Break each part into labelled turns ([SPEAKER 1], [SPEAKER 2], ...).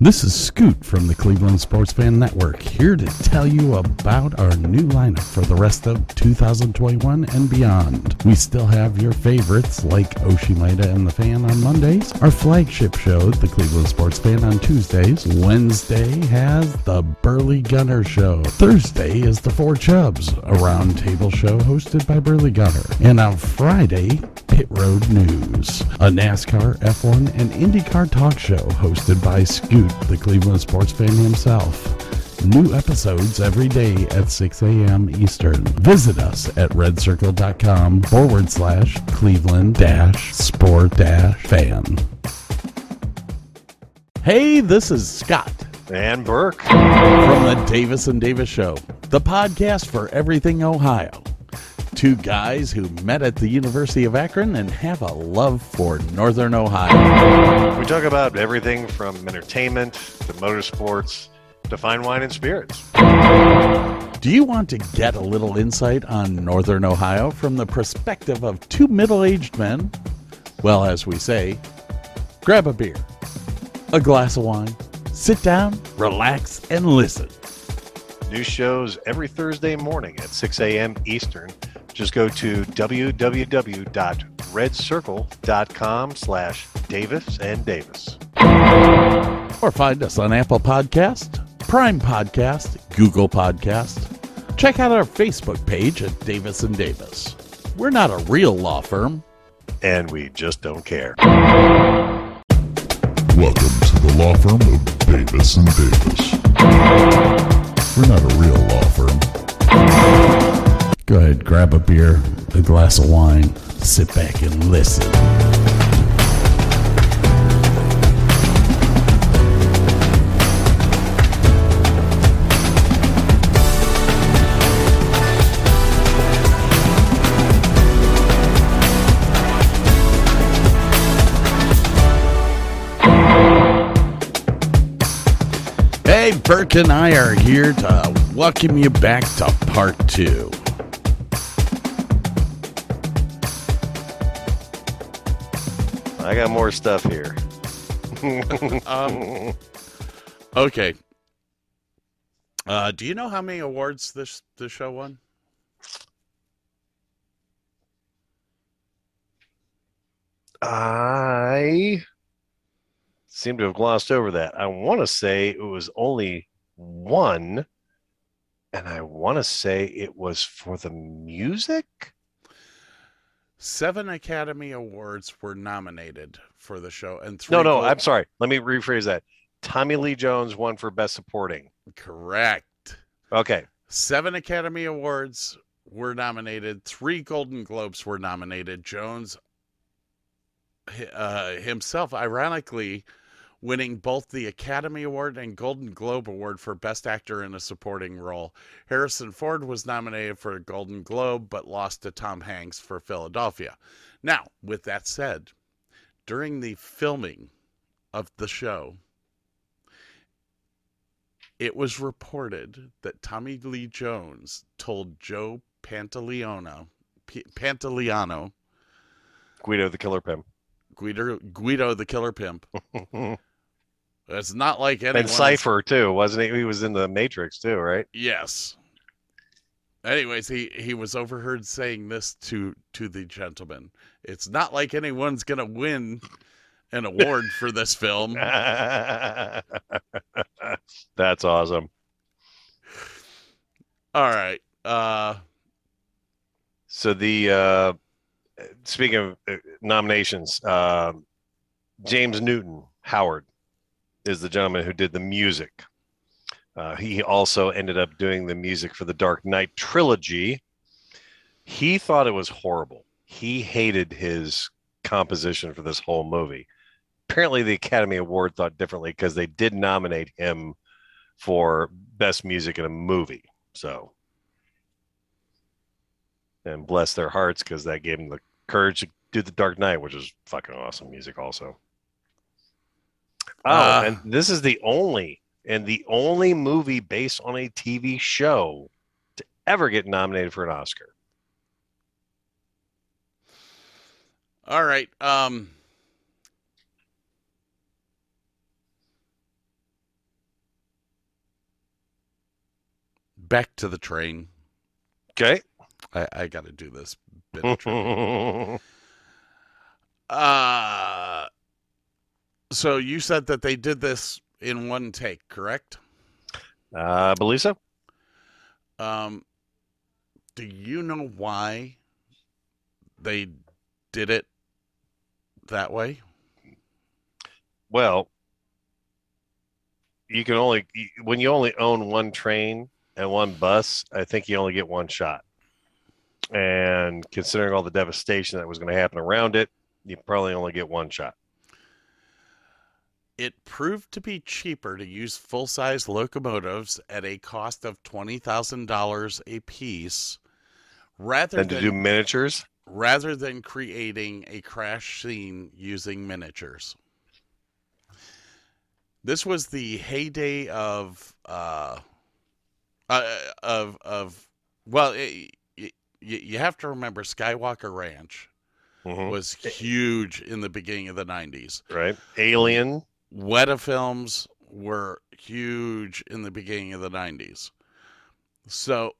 [SPEAKER 1] This is Scoot from the Cleveland Sports Fan Network, here to tell you about our new lineup for the rest of 2021 and beyond. We still have your favorites like Oshimida and the Fan on Mondays, our flagship show, the Cleveland Sports Fan, on Tuesdays. Wednesday has the Burley Gunner Show. Thursday is the Four Chubs, a roundtable show hosted by Burley Gunner. And on Friday, Pit Road News, a NASCAR, F1, and IndyCar talk show hosted by Scoot, the Cleveland sports fan himself. New episodes every day at 6 a.m. Eastern. Visit us at redcircle.com forward slash Cleveland dash sport dash fan. Hey, this is Scott
[SPEAKER 2] And Burke.
[SPEAKER 1] from the Davis and Davis Show, the podcast for everything Ohio. Two guys who met at the University of Akron and have a love for Northern Ohio.
[SPEAKER 2] We talk about everything from entertainment to motorsports to fine wine and spirits.
[SPEAKER 1] Do you want to get a little insight on Northern Ohio from the perspective of two middle aged men? Well, as we say, grab a beer, a glass of wine, sit down, relax, and listen.
[SPEAKER 2] New shows every Thursday morning at 6 a.m. Eastern. Just go to www.redcircle.com slash Davis and Davis.
[SPEAKER 1] Or find us on Apple Podcast, Prime Podcast, Google Podcast. Check out our Facebook page at Davis and Davis. We're not a real law firm.
[SPEAKER 2] And we just don't care.
[SPEAKER 3] Welcome to the law firm of Davis and Davis. We're not a real law firm.
[SPEAKER 1] Go ahead, grab a beer, a glass of wine, sit back and listen. Hey, Burke and I are here to welcome you back to part two.
[SPEAKER 2] I got more stuff here.
[SPEAKER 1] Um, okay. Uh, do you know how many awards this this show won?
[SPEAKER 2] I seem to have glossed over that. I want to say it was only one, and I want to say it was for the music.
[SPEAKER 1] Seven Academy Awards were nominated for the show, and three.
[SPEAKER 2] No, no, I'm sorry. Let me rephrase that. Tommy Lee Jones won for Best Supporting.
[SPEAKER 1] correct.
[SPEAKER 2] Okay.
[SPEAKER 1] Seven Academy Awards were nominated. Three Golden Globes were nominated. Jones uh, himself, ironically, winning both the Academy Award and Golden Globe Award for Best Actor in a Supporting Role. Harrison Ford was nominated for a Golden Globe but lost to Tom Hanks for Philadelphia. Now, with that said, during the filming of the show, it was reported that Tommy Lee Jones told Joe Pantoliano, P- Pantoliano,
[SPEAKER 2] Guido the Killer Pimp.
[SPEAKER 1] Guido, Guido the Killer Pimp. It's not like anyone.
[SPEAKER 2] and Cypher, too, wasn't he? He was in the Matrix, too, right?
[SPEAKER 1] Yes. Anyways, he he was overheard saying this to to the gentleman. It's not like anyone's gonna win an award for this film.
[SPEAKER 2] That's awesome.
[SPEAKER 1] All right. Uh,
[SPEAKER 2] So the uh, speaking of uh, nominations, um James Newton Howard is the gentleman who did the music. Uh, he also ended up doing the music for the Dark Knight trilogy. He thought it was horrible. He hated his composition for this whole movie. Apparently, the Academy Award thought differently because they did nominate him for best music in a movie. So, and bless their hearts because that gave them the courage to do the Dark Knight, which is fucking awesome music, also. Oh,
[SPEAKER 1] uh,
[SPEAKER 2] and this is the only and the only movie based on a TV show to ever get nominated for an Oscar.
[SPEAKER 1] All right. Um, back to the train.
[SPEAKER 2] Okay.
[SPEAKER 1] I, I got to do this. Bit uh, so you said that they did this in one take, correct?
[SPEAKER 2] I believe so.
[SPEAKER 1] Um, do you know why they did it that way?
[SPEAKER 2] Well, you can only when you only own one train and one bus. I think you only get one shot. And considering all the devastation that was going to happen around it, you probably only get one shot.
[SPEAKER 1] It proved to be cheaper to use full size locomotives at a cost of $20,000 a piece rather
[SPEAKER 2] than to do miniatures,
[SPEAKER 1] rather than creating a crash scene using miniatures. This was the heyday of uh, uh of of well, it, y you have to remember Skywalker Ranch
[SPEAKER 2] Mhm.
[SPEAKER 1] was huge in the beginning of the 90s.
[SPEAKER 2] right? Alien,
[SPEAKER 1] Weta films were huge in the beginning of the 90s. So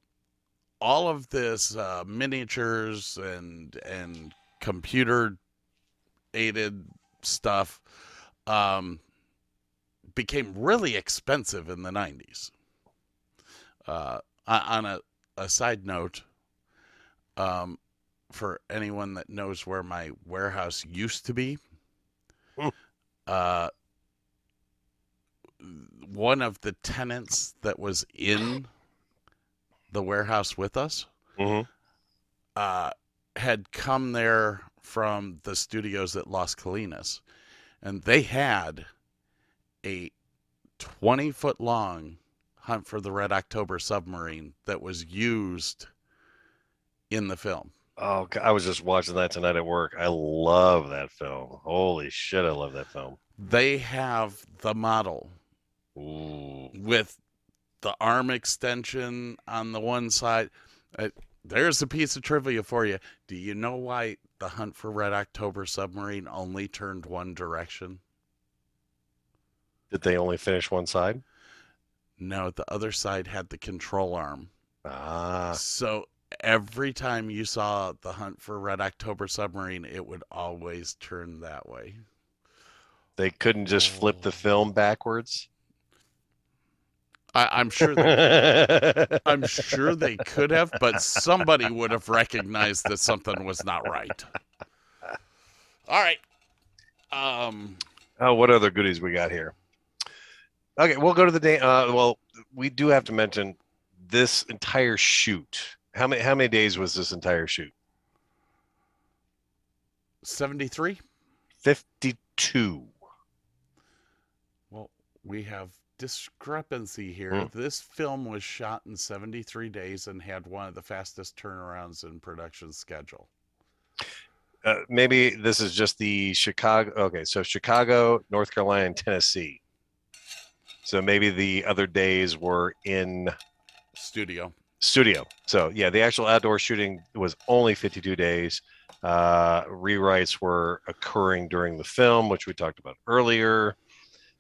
[SPEAKER 1] all of this uh, miniatures and and computer aided stuff um, became really expensive in the 90s. Uh, on a, a side note, um, for anyone that knows where my warehouse used to be, uh, one of the tenants that was in the warehouse with us
[SPEAKER 2] hmm
[SPEAKER 1] uh, had come there from the studios at Las Colinas, and they had a 20 foot long Hunt for the Red October submarine that was used in the film.
[SPEAKER 2] Oh, I was just watching that tonight at work. I love that film. Holy shit, I love that film.
[SPEAKER 1] They have the model
[SPEAKER 2] Ooh.
[SPEAKER 1] with the arm extension on the one side. Uh, there's a piece of trivia for you. Do you know why the Hunt for Red October submarine only turned one direction?
[SPEAKER 2] Did they only finish one side?
[SPEAKER 1] No, the other side had the control arm.
[SPEAKER 2] Ah,
[SPEAKER 1] So every time you saw the Hunt for Red October submarine, it would always turn that way.
[SPEAKER 2] they couldn't just flip the film backwards.
[SPEAKER 1] I, I'm sure. They, I'm sure they could have, but somebody would have recognized that something was not right. All right. Um.
[SPEAKER 2] Oh, what other goodies we got here? Okay, we'll go to the day. Uh, well, we do have to mention this entire shoot. How many how many days was this entire shoot?
[SPEAKER 1] 73
[SPEAKER 2] Fifty two.
[SPEAKER 1] well we have discrepancy here
[SPEAKER 2] Hmm.
[SPEAKER 1] this film was shot in 73 days and had one of the fastest turnarounds in production schedule
[SPEAKER 2] Uh, maybe this is just the Chicago. Okay, so Chicago, North Carolina, and Tennessee. So maybe the other days were in
[SPEAKER 1] studio
[SPEAKER 2] studio. So yeah, the actual outdoor shooting was only 52 days. Uh, rewrites were occurring during the film, which we talked about earlier.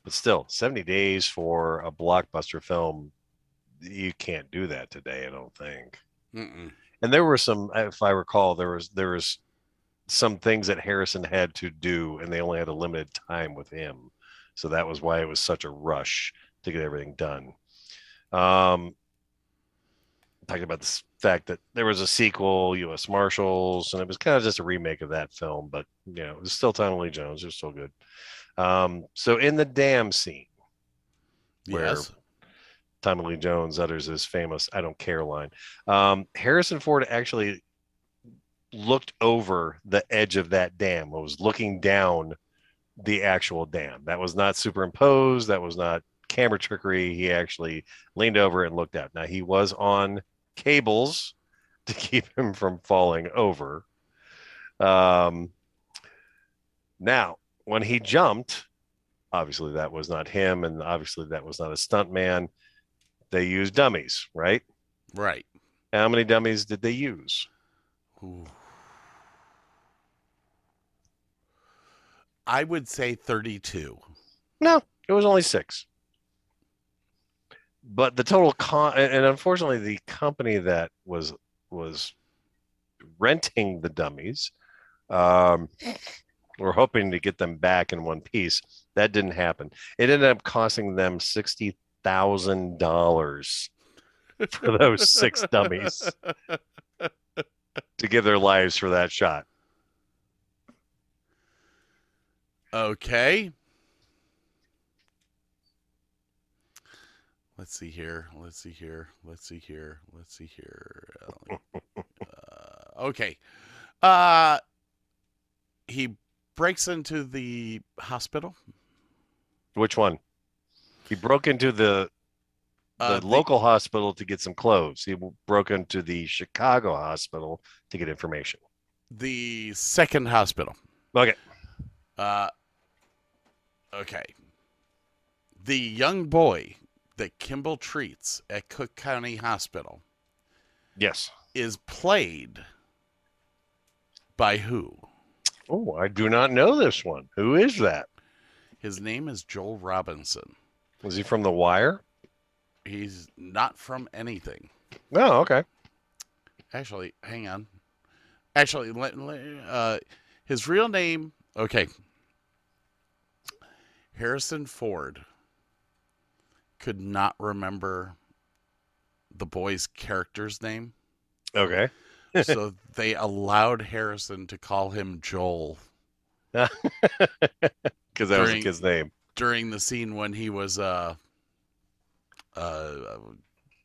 [SPEAKER 2] But still, 70 days for a blockbuster film, you can't do that today. I don't think.
[SPEAKER 1] Mm-mm.
[SPEAKER 2] And there were some, if I recall, there was there was some things that Harrison had to do, and they only had a limited time with him. So that was why it was such a rush to get everything done. Um, talking about the fact that there was a sequel, U.S. Marshals, and it was kind of just a remake of that film, but you know, it was still Tommy Lee Jones. It was still good. Um, so in the dam scene, Where-
[SPEAKER 1] yes
[SPEAKER 2] Tommy Lee Jones utters his famous "I don't care" line. Um, Harrison Ford actually looked over the edge of that dam. Was looking down the actual dam. That was not superimposed. That was not camera trickery. He actually leaned over and looked out. Now he was on cables to keep him from falling over. Um, now, when he jumped, obviously that was not him, and obviously that was not a stunt man. They used dummies, right?
[SPEAKER 1] right
[SPEAKER 2] How many dummies did they use?
[SPEAKER 1] Ooh. i would say 32
[SPEAKER 2] No, it was only six. but the total con and and unfortunately the company that was was renting the dummies um were hoping to get them back in one piece that didn't happen it ended up costing them sixty thousand dollars for those six dummies to give their lives for that shot
[SPEAKER 1] Okay. Let's see here. Let's see here. Let's see here. Let's see here. Uh, okay. Uh he breaks into the hospital.
[SPEAKER 2] which one he broke into the the
[SPEAKER 1] Uh,
[SPEAKER 2] local hospital to get some clothes he broke into the chicago hospital to get information
[SPEAKER 1] the second hospital.
[SPEAKER 2] okay
[SPEAKER 1] Uh, okay. The young boy that Kimball treats at Cook County Hospital
[SPEAKER 2] yes
[SPEAKER 1] is played by who?
[SPEAKER 2] Oh i do not know this one who is that
[SPEAKER 1] His name is Joel Robinson.
[SPEAKER 2] was he from the wire
[SPEAKER 1] He's not from anything.
[SPEAKER 2] Oh, okay
[SPEAKER 1] Actually, hang on. Actually, uh, his real name. Okay. Harrison Ford could not remember the boy's character's name,
[SPEAKER 2] okay
[SPEAKER 1] so they allowed Harrison to call him Joel
[SPEAKER 2] because that was the kid's name
[SPEAKER 1] during the scene when he was uh uh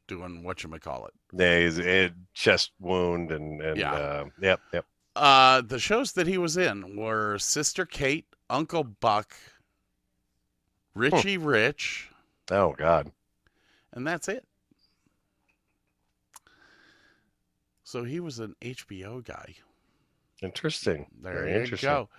[SPEAKER 1] doing what you call it.
[SPEAKER 2] yeah he's a chest wound and and
[SPEAKER 1] Yeah.
[SPEAKER 2] uh, yep yep
[SPEAKER 1] Uh, the shows that he was in were Sister Kate, Uncle Buck, Richie Rich,
[SPEAKER 2] oh god
[SPEAKER 1] and that's it. So he was an HBO guy.
[SPEAKER 2] interesting
[SPEAKER 1] There
[SPEAKER 2] Very
[SPEAKER 1] you
[SPEAKER 2] interesting.
[SPEAKER 1] go.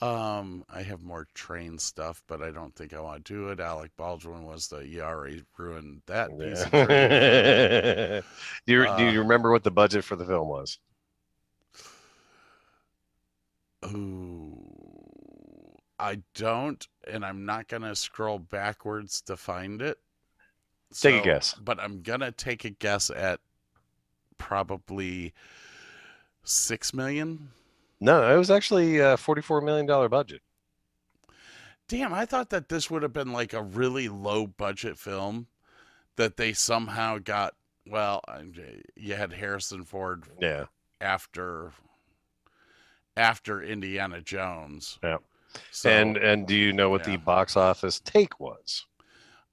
[SPEAKER 1] Um, I have more train stuff, but I don't think I want to do it. Alec Baldwin was the you already ruined that piece of train.
[SPEAKER 2] Yeah. do, you, do
[SPEAKER 1] Uh,
[SPEAKER 2] you remember what the budget for the film was?
[SPEAKER 1] Ooh, I don't, and I'm not gonna scroll backwards to find it.
[SPEAKER 2] Take a guess.
[SPEAKER 1] But I'm gonna take a guess at probably six million.
[SPEAKER 2] No, it was actually a $44 million budget.
[SPEAKER 1] Damn, I thought that this would have been like a really low budget film that they somehow got. Well, you had Harrison Ford
[SPEAKER 2] Yeah.
[SPEAKER 1] after after Indiana Jones.
[SPEAKER 2] Yeah.
[SPEAKER 1] So
[SPEAKER 2] and and do you know what
[SPEAKER 1] yeah.
[SPEAKER 2] the box office take was?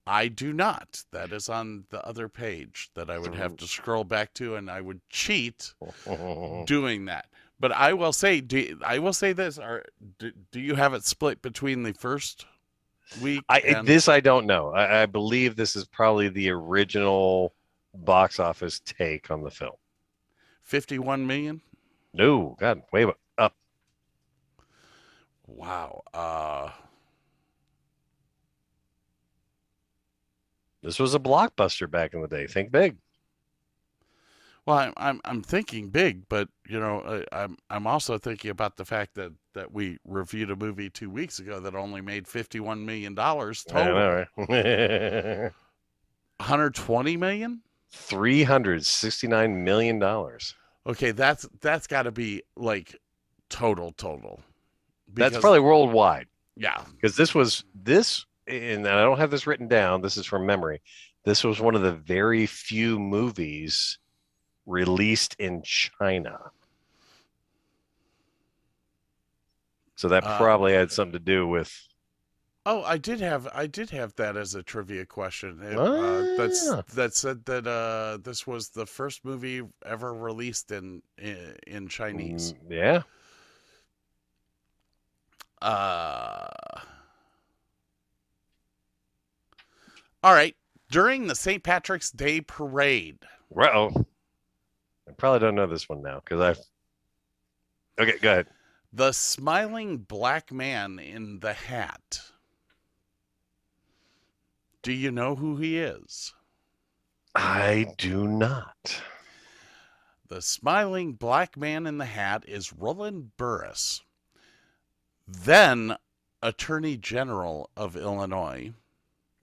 [SPEAKER 1] I do not. That is on the other page that I would have to scroll back to, and I would cheat doing that. But I will say, do, I will say this: Are do, do you have it split between the first week?
[SPEAKER 2] I
[SPEAKER 1] and,
[SPEAKER 2] this I don't know. I, I believe this is probably the original box office take on the film.
[SPEAKER 1] fifty-one million.
[SPEAKER 2] No, God, way up.
[SPEAKER 1] Wow. Uh,
[SPEAKER 2] This was a blockbuster back in the day. Think big.
[SPEAKER 1] well, I'm I'm I'm thinking big, but you know, I, I'm I'm also thinking about the fact that that we reviewed a movie two weeks ago that only made fifty-one million dollars total.
[SPEAKER 2] know, right?
[SPEAKER 1] One hundred twenty million.
[SPEAKER 2] Three hundred sixty-nine million dollars.
[SPEAKER 1] Okay, that's that's got to be like total total.
[SPEAKER 2] That's probably worldwide.
[SPEAKER 1] yeah.
[SPEAKER 2] because this was this and i don't have this written down this is from memory this was one of the very few movies released in china so that
[SPEAKER 1] Uh,
[SPEAKER 2] probably had something to do with
[SPEAKER 1] Oh, I did have I did have that as a trivia question. It,
[SPEAKER 2] Ah.
[SPEAKER 1] uh, that's that said that uh, this was the first movie ever released in in, in Chinese.
[SPEAKER 2] Mm, yeah
[SPEAKER 1] Uh, all right. During the St. Patrick's Day parade,
[SPEAKER 2] well i probably don't know this one now because i okay go ahead
[SPEAKER 1] the smiling black man in the hat. Do you know who he is?
[SPEAKER 2] i do not
[SPEAKER 1] The smiling black man in the hat is Roland Burris, then Attorney General of Illinois,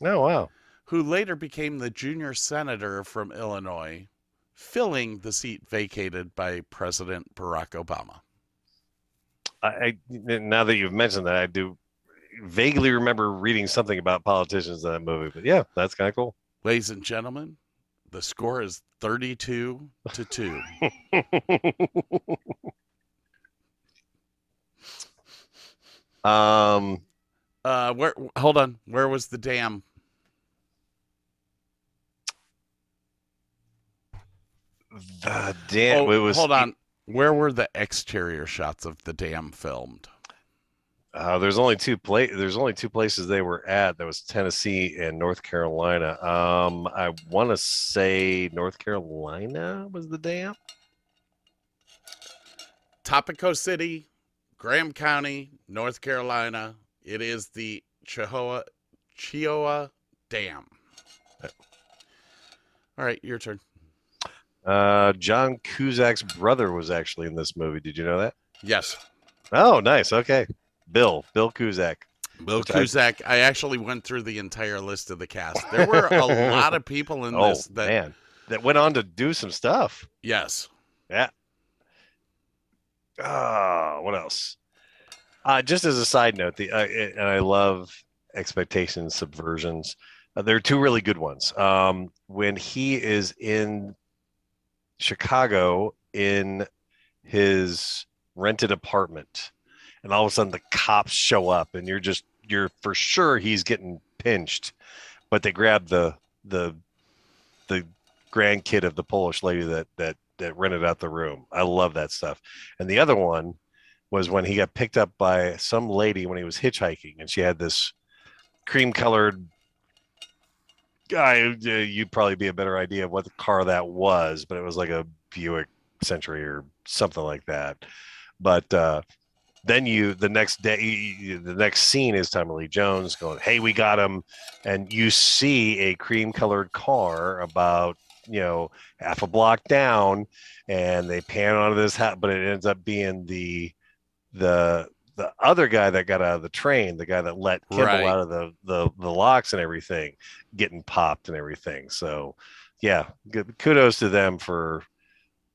[SPEAKER 2] oh wow
[SPEAKER 1] who later became the junior senator from Illinois, filling the seat vacated by President Barack Obama.
[SPEAKER 2] I, now that you've mentioned that, I do vaguely remember reading something about politicians in that movie. But yeah, that's kind of cool.
[SPEAKER 1] Ladies and gentlemen, the score is 32 to 2.
[SPEAKER 2] um,
[SPEAKER 1] Uh, where? Hold on. Where was the dam?
[SPEAKER 2] The damn.
[SPEAKER 1] Oh,
[SPEAKER 2] it was.
[SPEAKER 1] hold on. Where were the exterior shots of the dam filmed?
[SPEAKER 2] Uh, there's only two pla- There's only two places they were at. That was Tennessee and North Carolina. Um, I want to say North Carolina was the dam.
[SPEAKER 1] Topico City, Graham County, North Carolina. It is the Chihuahua Cheoah Dam. All right, your turn.
[SPEAKER 2] Uh, John Cusack's brother was actually in this movie. Did you know that?
[SPEAKER 1] Yes,
[SPEAKER 2] Oh, nice. Okay, Bill. Bill Cusack.
[SPEAKER 1] Bill
[SPEAKER 2] Which I-
[SPEAKER 1] Cusack. I actually went through the entire list of the cast. There were a lot of people in
[SPEAKER 2] Oh
[SPEAKER 1] this that
[SPEAKER 2] man, that went on to do some stuff.
[SPEAKER 1] yes. Yeah.
[SPEAKER 2] Ah, what else? Uh, just as a side note, the uh, and I love expectations subversions. Uh, there are two really good ones. Um, when he is in Chicago in his rented apartment, and all of a sudden the cops show up, and you're just you're for sure he's getting pinched, but they grab the the the grandkid of the Polish lady that that that rented out the room. I love that stuff. And the other one was when he got picked up by some lady when he was hitchhiking, and she had this cream colored uh, You'd probably be a better idea of what the car that was, but it was like a Buick Century or something like that. But uh, then you, the next day, the next scene is Tommy Lee Jones going, "Hey, we got him," and you see a cream colored car about you know half a block down and they pan onto this hat but it ends up being the the the other guy that got out of the train the guy that let kimball
[SPEAKER 1] Right.
[SPEAKER 2] out of the, the the locks and everything getting popped and everything so yeah good kudos to them for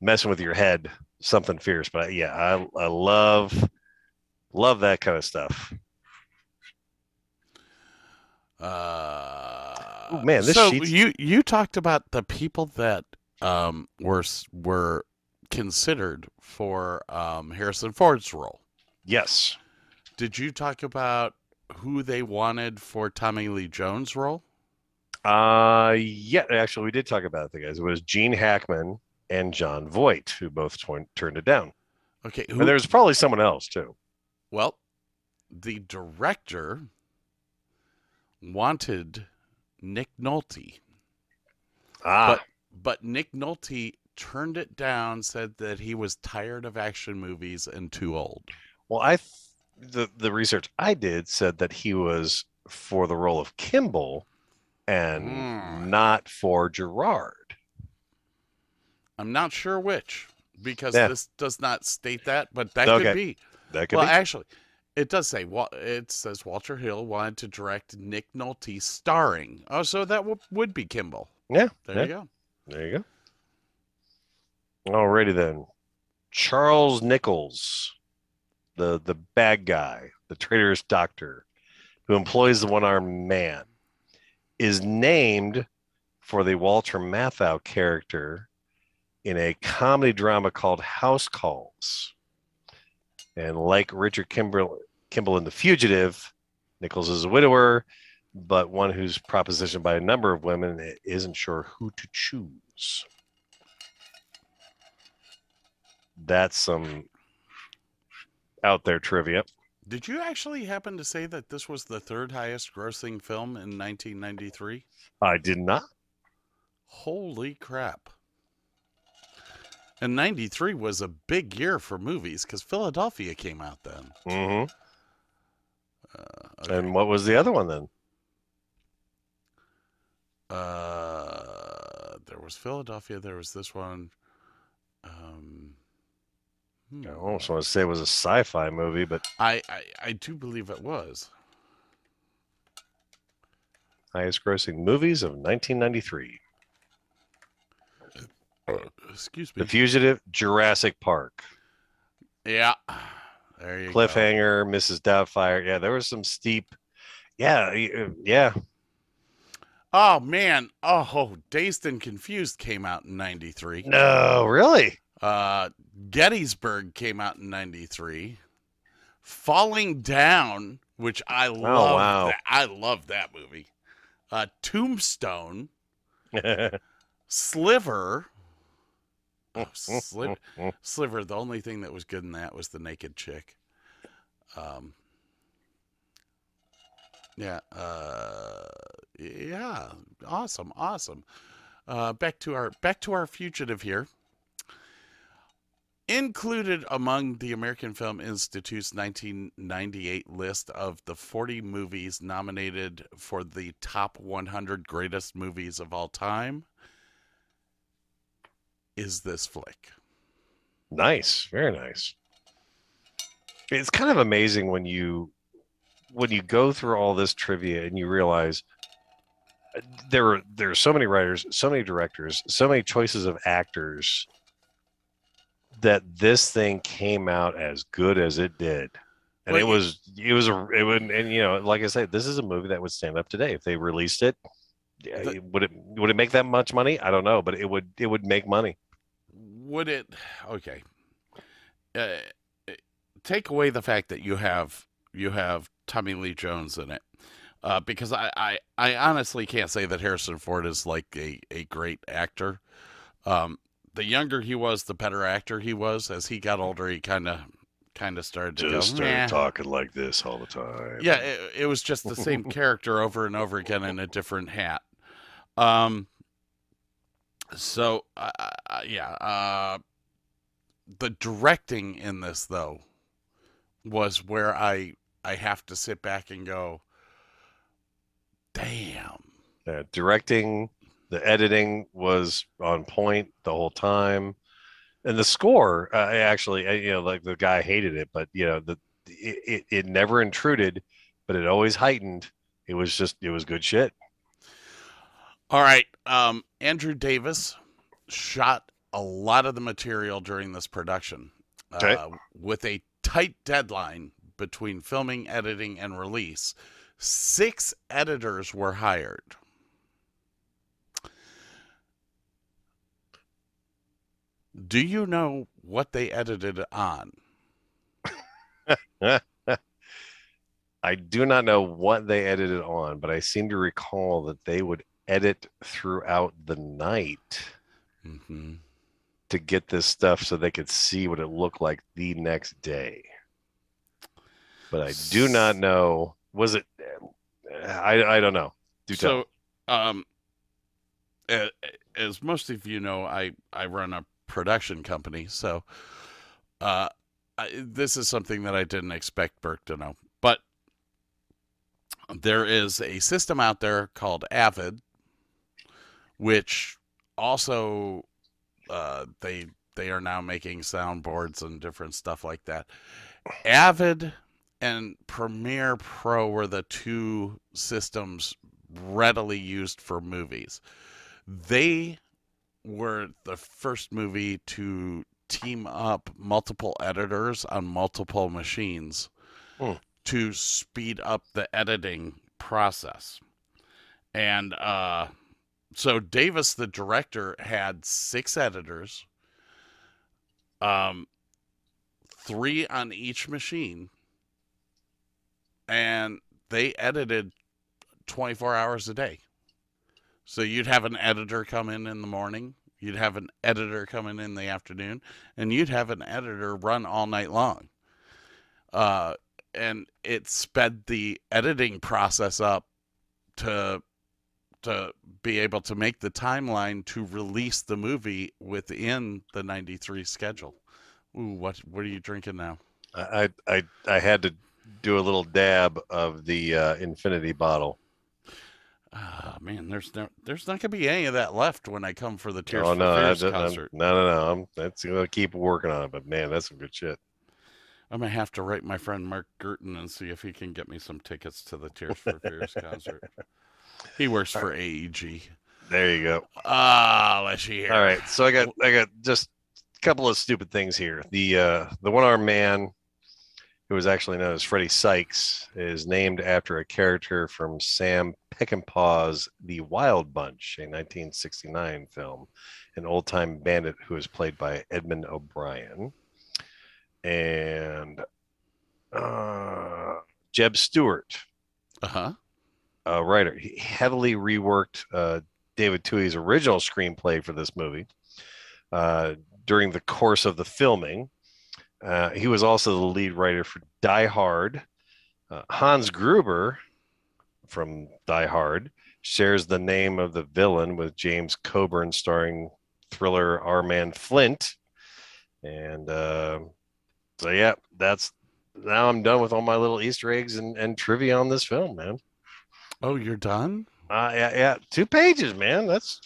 [SPEAKER 2] messing with your head something fierce but yeah i i love love that kind of stuff
[SPEAKER 1] Uh,
[SPEAKER 2] Ooh, man, this
[SPEAKER 1] so
[SPEAKER 2] sheet's-
[SPEAKER 1] you you talked about the people that um, were were considered for um, Harrison Ford's role.
[SPEAKER 2] Yes
[SPEAKER 1] Did you talk about who they wanted for Tommy Lee Jones' role?
[SPEAKER 2] Uh, yeah, actually, we did talk about it, guys. It was Gene Hackman and Jon Voight who both tw- turned it down.
[SPEAKER 1] Okay, who,
[SPEAKER 2] And there's probably someone else too.
[SPEAKER 1] well, the director wanted Nick Nolte,
[SPEAKER 2] Ah,
[SPEAKER 1] but but Nick Nolte turned it down, said that he was tired of action movies and too old.
[SPEAKER 2] Well, I th- the the research I did said that he was for the role of Kimball and
[SPEAKER 1] Hmm.
[SPEAKER 2] not for Gerard.
[SPEAKER 1] I'm not sure which because
[SPEAKER 2] Yeah.
[SPEAKER 1] this does not state that, but that
[SPEAKER 2] Okay.
[SPEAKER 1] could be.
[SPEAKER 2] That could be
[SPEAKER 1] Well,
[SPEAKER 2] be.
[SPEAKER 1] actually, it does say it says Walter Hill wanted to direct Nick Nolte starring. Oh, so that w- would be Kimball.
[SPEAKER 2] yeah,
[SPEAKER 1] There
[SPEAKER 2] yeah,
[SPEAKER 1] you go.
[SPEAKER 2] there you go. Alrighty then, Charles Nichols, the the bad guy, the traitorous doctor, who employs the one-armed man, is named for the Walter Matthau character in a comedy drama called House Calls. And like Richard Kimball, Kimball in The Fugitive, Nichols is a widower, but one who's propositioned by a number of women and isn't sure who to choose. That's some out there trivia.
[SPEAKER 1] Did you actually happen to say that this was the third highest grossing film in 1993?
[SPEAKER 2] I did not.
[SPEAKER 1] Holy crap. And 93 was a big year for movies because Philadelphia came out then.
[SPEAKER 2] hmm
[SPEAKER 1] Uh, okay.
[SPEAKER 2] And what was the other one then?
[SPEAKER 1] Uh, there was Philadelphia. There was this one. Um, hmm.
[SPEAKER 2] I almost want to say it was a sci-fi movie, but
[SPEAKER 1] I, I I do believe it was.
[SPEAKER 2] highest grossing movies of 1993.
[SPEAKER 1] Excuse me.
[SPEAKER 2] The Fugitive, Jurassic Park,
[SPEAKER 1] Yeah. There you go.
[SPEAKER 2] Cliffhanger, Mrs. Doubtfire. Yeah, there was some steep. Yeah, yeah.
[SPEAKER 1] Oh man. Oh, Dazed and Confused came out in 93.
[SPEAKER 2] No, really?
[SPEAKER 1] Uh Gettysburg came out in 93. Falling Down, which I love.
[SPEAKER 2] Oh, wow.
[SPEAKER 1] that. I love that movie. Uh Tombstone, Sliver. Oh, Sliver. Sliver, the only thing that was good in that was the naked chick. Um Yeah, uh yeah, awesome, awesome. Uh back to our back to our fugitive here. Included among the American Film Institute's 1998 list of the 40 movies nominated for the top 100 greatest movies of all time is this flick.
[SPEAKER 2] nice, very nice. It's kind of amazing when you when you go through all this trivia and you realize uh, there are there are so many writers, so many directors, so many choices of actors that this thing came out as good as it did. And
[SPEAKER 1] Well,
[SPEAKER 2] it was it was a it would and you know like I said this is a movie that would stand up today if they released it. yeah,
[SPEAKER 1] The-
[SPEAKER 2] would it would it make that much money? I don't know, but it would it would make money.
[SPEAKER 1] Would it? Okay. Uh, take away the fact that you have you have Tommy Lee Jones in it, uh, because I, I I honestly can't say that Harrison Ford is like a a great actor. Um, the younger he was, the better actor he was. As he got older, he kind of kind of started to
[SPEAKER 2] Just
[SPEAKER 1] go.
[SPEAKER 2] started
[SPEAKER 1] "Meh."
[SPEAKER 2] talking like this all the time.
[SPEAKER 1] Yeah, it, it was just the same character over and over again in a different hat. Um. So, uh, uh, yeah, uh, the directing in this though was where I I have to sit back and go, damn.
[SPEAKER 2] Uh, directing, the editing was on point the whole time, and the score. Uh, actually, you know, like the guy hated it, but you know, the it, it, it never intruded, but it always heightened. It was just, it was good shit.
[SPEAKER 1] All right. Um, Andrew Davis shot a lot of the material during this production
[SPEAKER 2] Okay.
[SPEAKER 1] uh, with a tight deadline between filming, editing, and release. Six editors were hired. Do you know what they edited on?
[SPEAKER 2] I do not know what they edited on, but I seem to recall that they would edit throughout the night
[SPEAKER 1] hmm
[SPEAKER 2] to get this stuff so they could see what it looked like the next day. But I do not know. Was it? I I don't know. Do tell.
[SPEAKER 1] so, um, as most of you know, I I run a production company, so uh, I, this is something that I didn't expect Burke to know. But there is a system out there called Avid, which also uh, they they are now making soundboards and different stuff like that. Avid and Premiere Pro were the two systems readily used for movies. They were the first movie to team up multiple editors on multiple machines
[SPEAKER 2] Hmm.
[SPEAKER 1] to speed up the editing process. And uh, so Davis, the director, had six editors, um, three on each machine, and they edited 24 hours a day. So you'd have an editor come in in the morning, you'd have an editor come in in the afternoon, and you'd have an editor run all night long. Uh, and it sped the editing process up to to be able to make the timeline to release the movie within the 93 schedule. Ooh, what what are you drinking now?
[SPEAKER 2] I I I had to do a little dab of the uh, infinity bottle.
[SPEAKER 1] Ah, man, there's no, there's not gonna be any of that left when I come for the Tears
[SPEAKER 2] oh
[SPEAKER 1] for
[SPEAKER 2] no,
[SPEAKER 1] Fears
[SPEAKER 2] that's, I'm,
[SPEAKER 1] concert.
[SPEAKER 2] no, no, no. I'm that's gonna keep working on it. But man, that's some good shit.
[SPEAKER 1] I'm gonna have to write my friend Mark Gurton and see if he can get me some tickets to the Tears for Fears concert. He works for AEG.
[SPEAKER 2] There you go.
[SPEAKER 1] Ah, let's see here.
[SPEAKER 2] All right, so I got I got just a couple of stupid things here. The uh, the one arm man, who was actually known as Freddie Sykes, is named after a character from Sam Peckinpah's The Wild Bunch, a 1969 film, an old time bandit who was played by Edmund O'Brien, and uh, Jeb Stuart,
[SPEAKER 1] Uh huh.
[SPEAKER 2] a writer. He heavily reworked uh, David Twohy's original screenplay for this movie uh, during the course of the filming. Uh, he was also the lead writer for Die Hard. Uh, Hans Gruber from Die Hard shares the name of the villain with James Coburn, starring thriller Our Man Flint. And uh, so, yeah, that's now I'm done with all my little Easter eggs and, and trivia on this film, man.
[SPEAKER 1] Oh, you're done?
[SPEAKER 2] Uh, yeah, yeah, two pages, man. That's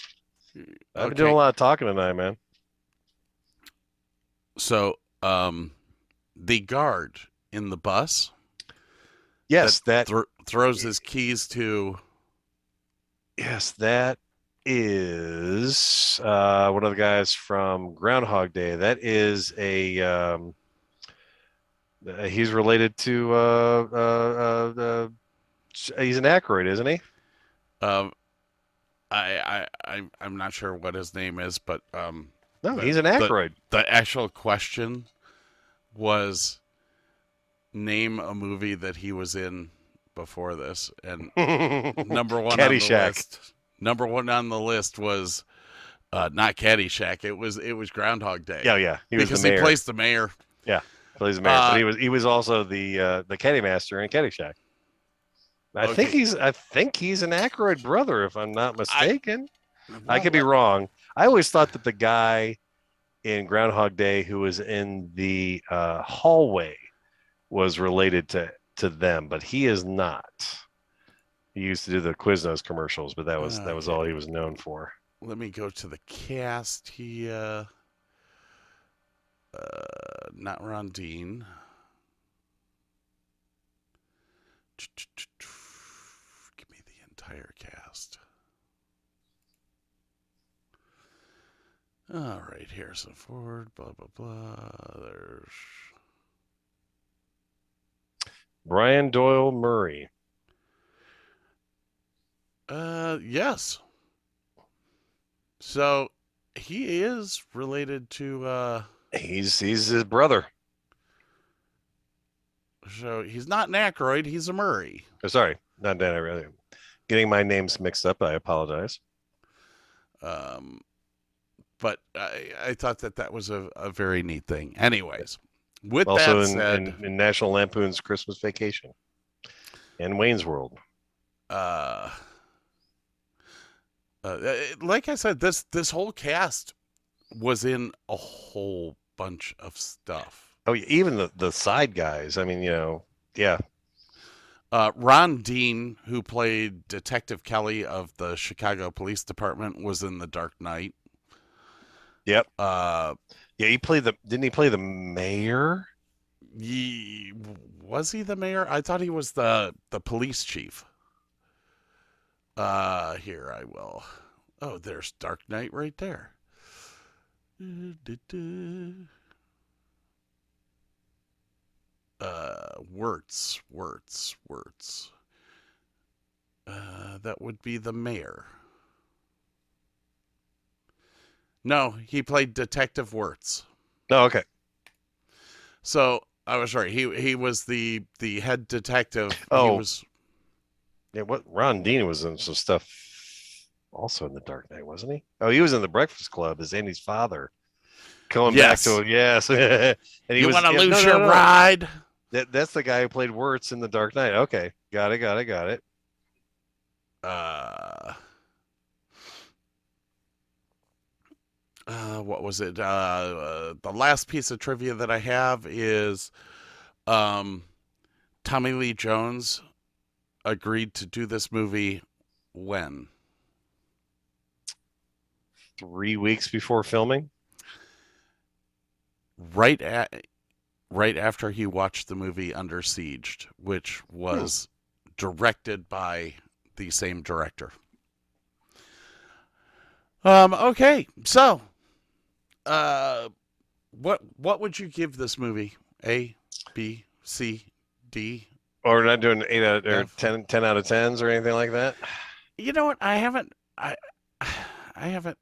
[SPEAKER 2] I've been doing a lot of talking tonight, man.
[SPEAKER 1] So, um, the guard in the bus
[SPEAKER 2] Yes, that,
[SPEAKER 1] thr throws his keys to.
[SPEAKER 2] yes, that is uh, one of the guys from Groundhog Day. That is a um, uh, he's related to uh, uh, uh, uh, he's an Aykroyd, isn't he?
[SPEAKER 1] Um, I I I I'm not sure what his name is, but um,
[SPEAKER 2] No, he's an
[SPEAKER 1] the-
[SPEAKER 2] Aykroyd.
[SPEAKER 1] the actual question was name a movie that he was in before this, and number one on the list. Number one on the list was uh, not Caddyshack. It was it was Groundhog Day.
[SPEAKER 2] yeah, yeah, he was
[SPEAKER 1] because
[SPEAKER 2] the mayor.
[SPEAKER 1] he plays the mayor.
[SPEAKER 2] Yeah, plays the mayor.
[SPEAKER 1] uh,
[SPEAKER 2] but he was he was also the uh, the caddy master in Caddyshack. I think he's I think he's an Aykroyd brother, if I'm not mistaken. I could be wrong. I always thought that the guy in Groundhog Day who was in the uh, hallway was related to to them, but he is not. He used to do the Quiznos commercials, but that was that was all he was known for.
[SPEAKER 1] Let me go to the cast. He uh, uh not Ron Dean. Give me the entire cast. All right, Harrison Ford, blah blah blah. There's
[SPEAKER 2] Brian Doyle Murray.
[SPEAKER 1] uh yes. So he is related to uh
[SPEAKER 2] He's he's his brother.
[SPEAKER 1] so he's not an Aykroyd, he's a Murray.
[SPEAKER 2] Oh, sorry, not Dan. I really getting my names mixed up. I apologize.
[SPEAKER 1] Um, but I, I thought that that was a, a very neat thing. Anyways, with
[SPEAKER 2] also
[SPEAKER 1] that
[SPEAKER 2] in,
[SPEAKER 1] said,
[SPEAKER 2] in, in National Lampoon's Christmas Vacation and Wayne's World.
[SPEAKER 1] uh, uh, like I said, this this whole cast was in a whole bunch of stuff.
[SPEAKER 2] Oh, even the the side guys. I mean, you know, yeah,
[SPEAKER 1] Uh, Ron Dean, who played Detective Kelly of the Chicago Police Department, was in The Dark Knight.
[SPEAKER 2] Yep.
[SPEAKER 1] Uh,
[SPEAKER 2] yeah. He played the didn't he play the mayor?
[SPEAKER 1] Ye, was he the mayor? I thought he was the the police chief. Uh, here I will. Oh, there's Dark Knight right there. Uh, Wuertz, Wuertz, Wuertz. Uh, that would be the mayor. No, he played Detective Wuertz.
[SPEAKER 2] No, okay.
[SPEAKER 1] So I was right. He he was the the head detective.
[SPEAKER 2] Oh.
[SPEAKER 1] he was
[SPEAKER 2] Yeah, what Ron Dean was in some stuff also in the Dark Knight, wasn't he? Oh, he was in the Breakfast Club as Andy's father. Going
[SPEAKER 1] Yes.
[SPEAKER 2] back to him, yes, and he
[SPEAKER 1] you want to
[SPEAKER 2] yeah,
[SPEAKER 1] lose
[SPEAKER 2] no, no,
[SPEAKER 1] your
[SPEAKER 2] no.
[SPEAKER 1] ride?
[SPEAKER 2] That, that's the guy who played Wuertz in the Dark Knight. Okay, got it, got it, got it.
[SPEAKER 1] Uh, uh, what was it? Uh, uh, the last piece of trivia that I have is, um, Tommy Lee Jones agreed to do this movie when
[SPEAKER 2] Three weeks before filming.
[SPEAKER 1] right at right after he watched the movie Under Siege, which was directed by the same director. Um. Okay. So, uh, what what would you give this movie? A, B, C, D.
[SPEAKER 2] Or we're not doing eight out or
[SPEAKER 1] F.
[SPEAKER 2] 10, 10 out of tens or anything like that.
[SPEAKER 1] You know what? I haven't. I I haven't.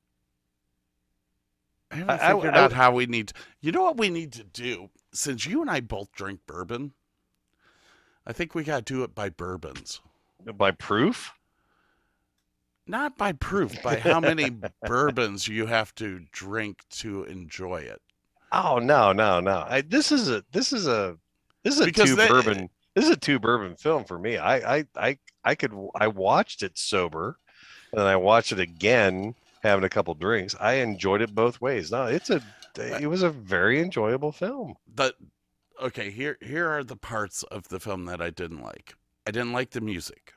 [SPEAKER 1] I haven't
[SPEAKER 2] I- I-
[SPEAKER 1] figured
[SPEAKER 2] I-
[SPEAKER 1] out how we need. To, you know what we need to do? Since you and I both drink bourbon, I think we got to do it by bourbons.
[SPEAKER 2] By proof?
[SPEAKER 1] Not by proof, by how many bourbons you have to drink to enjoy it.
[SPEAKER 2] Oh no, no, no. I, this is a this is a this is a
[SPEAKER 1] Because
[SPEAKER 2] two
[SPEAKER 1] they-
[SPEAKER 2] bourbon this is a two bourbon film for me. I I I I could I watched it sober and then I watched it again having a couple drinks. I enjoyed it both ways. No, it's a it was a very enjoyable film.
[SPEAKER 1] The okay, here here are the parts of the film that I didn't like. I didn't like the music.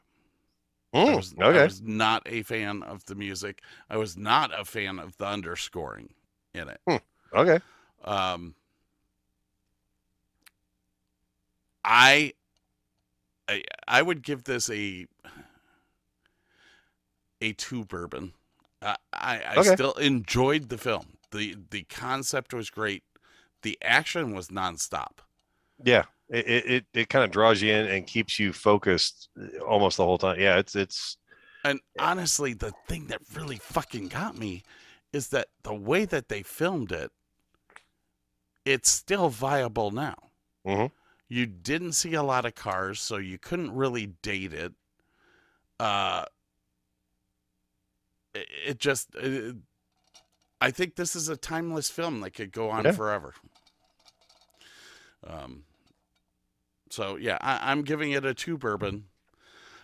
[SPEAKER 1] I
[SPEAKER 2] Mm,
[SPEAKER 1] was, I was not a fan of the music. I was not a fan of the underscoring in it.
[SPEAKER 2] Okay.
[SPEAKER 1] Um, I, I, I would give this a a two bourbon. I, I, I
[SPEAKER 2] Okay.
[SPEAKER 1] still enjoyed the film. the The concept was great. The action was nonstop.
[SPEAKER 2] Yeah. It it, it, kind of draws you in and keeps you focused uh, almost the whole time. Yeah, it's it's
[SPEAKER 1] And honestly, the thing that really fucking got me is that the way that they filmed it, it's still viable now.
[SPEAKER 2] Mhm.
[SPEAKER 1] You didn't see a lot of cars, so you couldn't really date it. Uh, it, it just, it, I think this is a timeless film that could go on
[SPEAKER 2] Yeah.
[SPEAKER 1] forever. Um, so yeah, I, I'm giving it a two bourbon.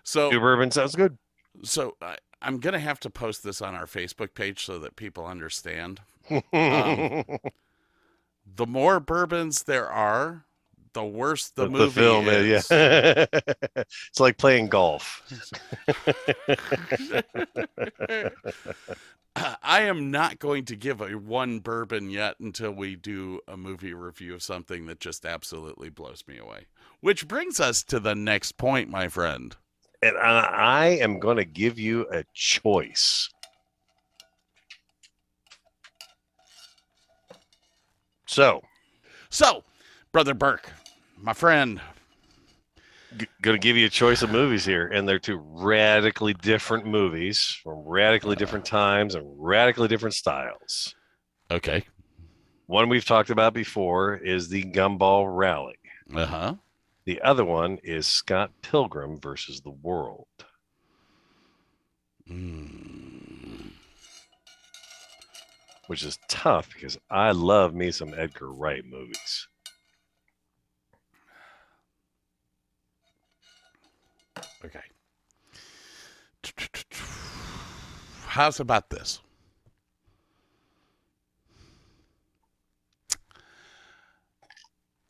[SPEAKER 1] So
[SPEAKER 2] two bourbon sounds good.
[SPEAKER 1] so I, I'm gonna have to post this on our Facebook page so that people understand. Um, The more bourbons there are, the worse the, movie
[SPEAKER 2] film
[SPEAKER 1] is.
[SPEAKER 2] yeah. it's like playing golf.
[SPEAKER 1] I am not going to give a one bourbon yet until we do a movie review of something that just absolutely blows me away. Which brings us to the next point, my friend.
[SPEAKER 2] and I, I am going to give you a choice. So,
[SPEAKER 1] So, Brother Burke, my friend,
[SPEAKER 2] g- going to give you a choice of movies here, and they're two radically different movies from radically different times and radically different styles.
[SPEAKER 1] okay.
[SPEAKER 2] One we've talked about before is the Gumball Rally.
[SPEAKER 1] Uh huh.
[SPEAKER 2] The other one is Scott Pilgrim versus the World.
[SPEAKER 1] Mm.
[SPEAKER 2] which is tough because I love me some Edgar Wright movies.
[SPEAKER 1] Okay. How's about this?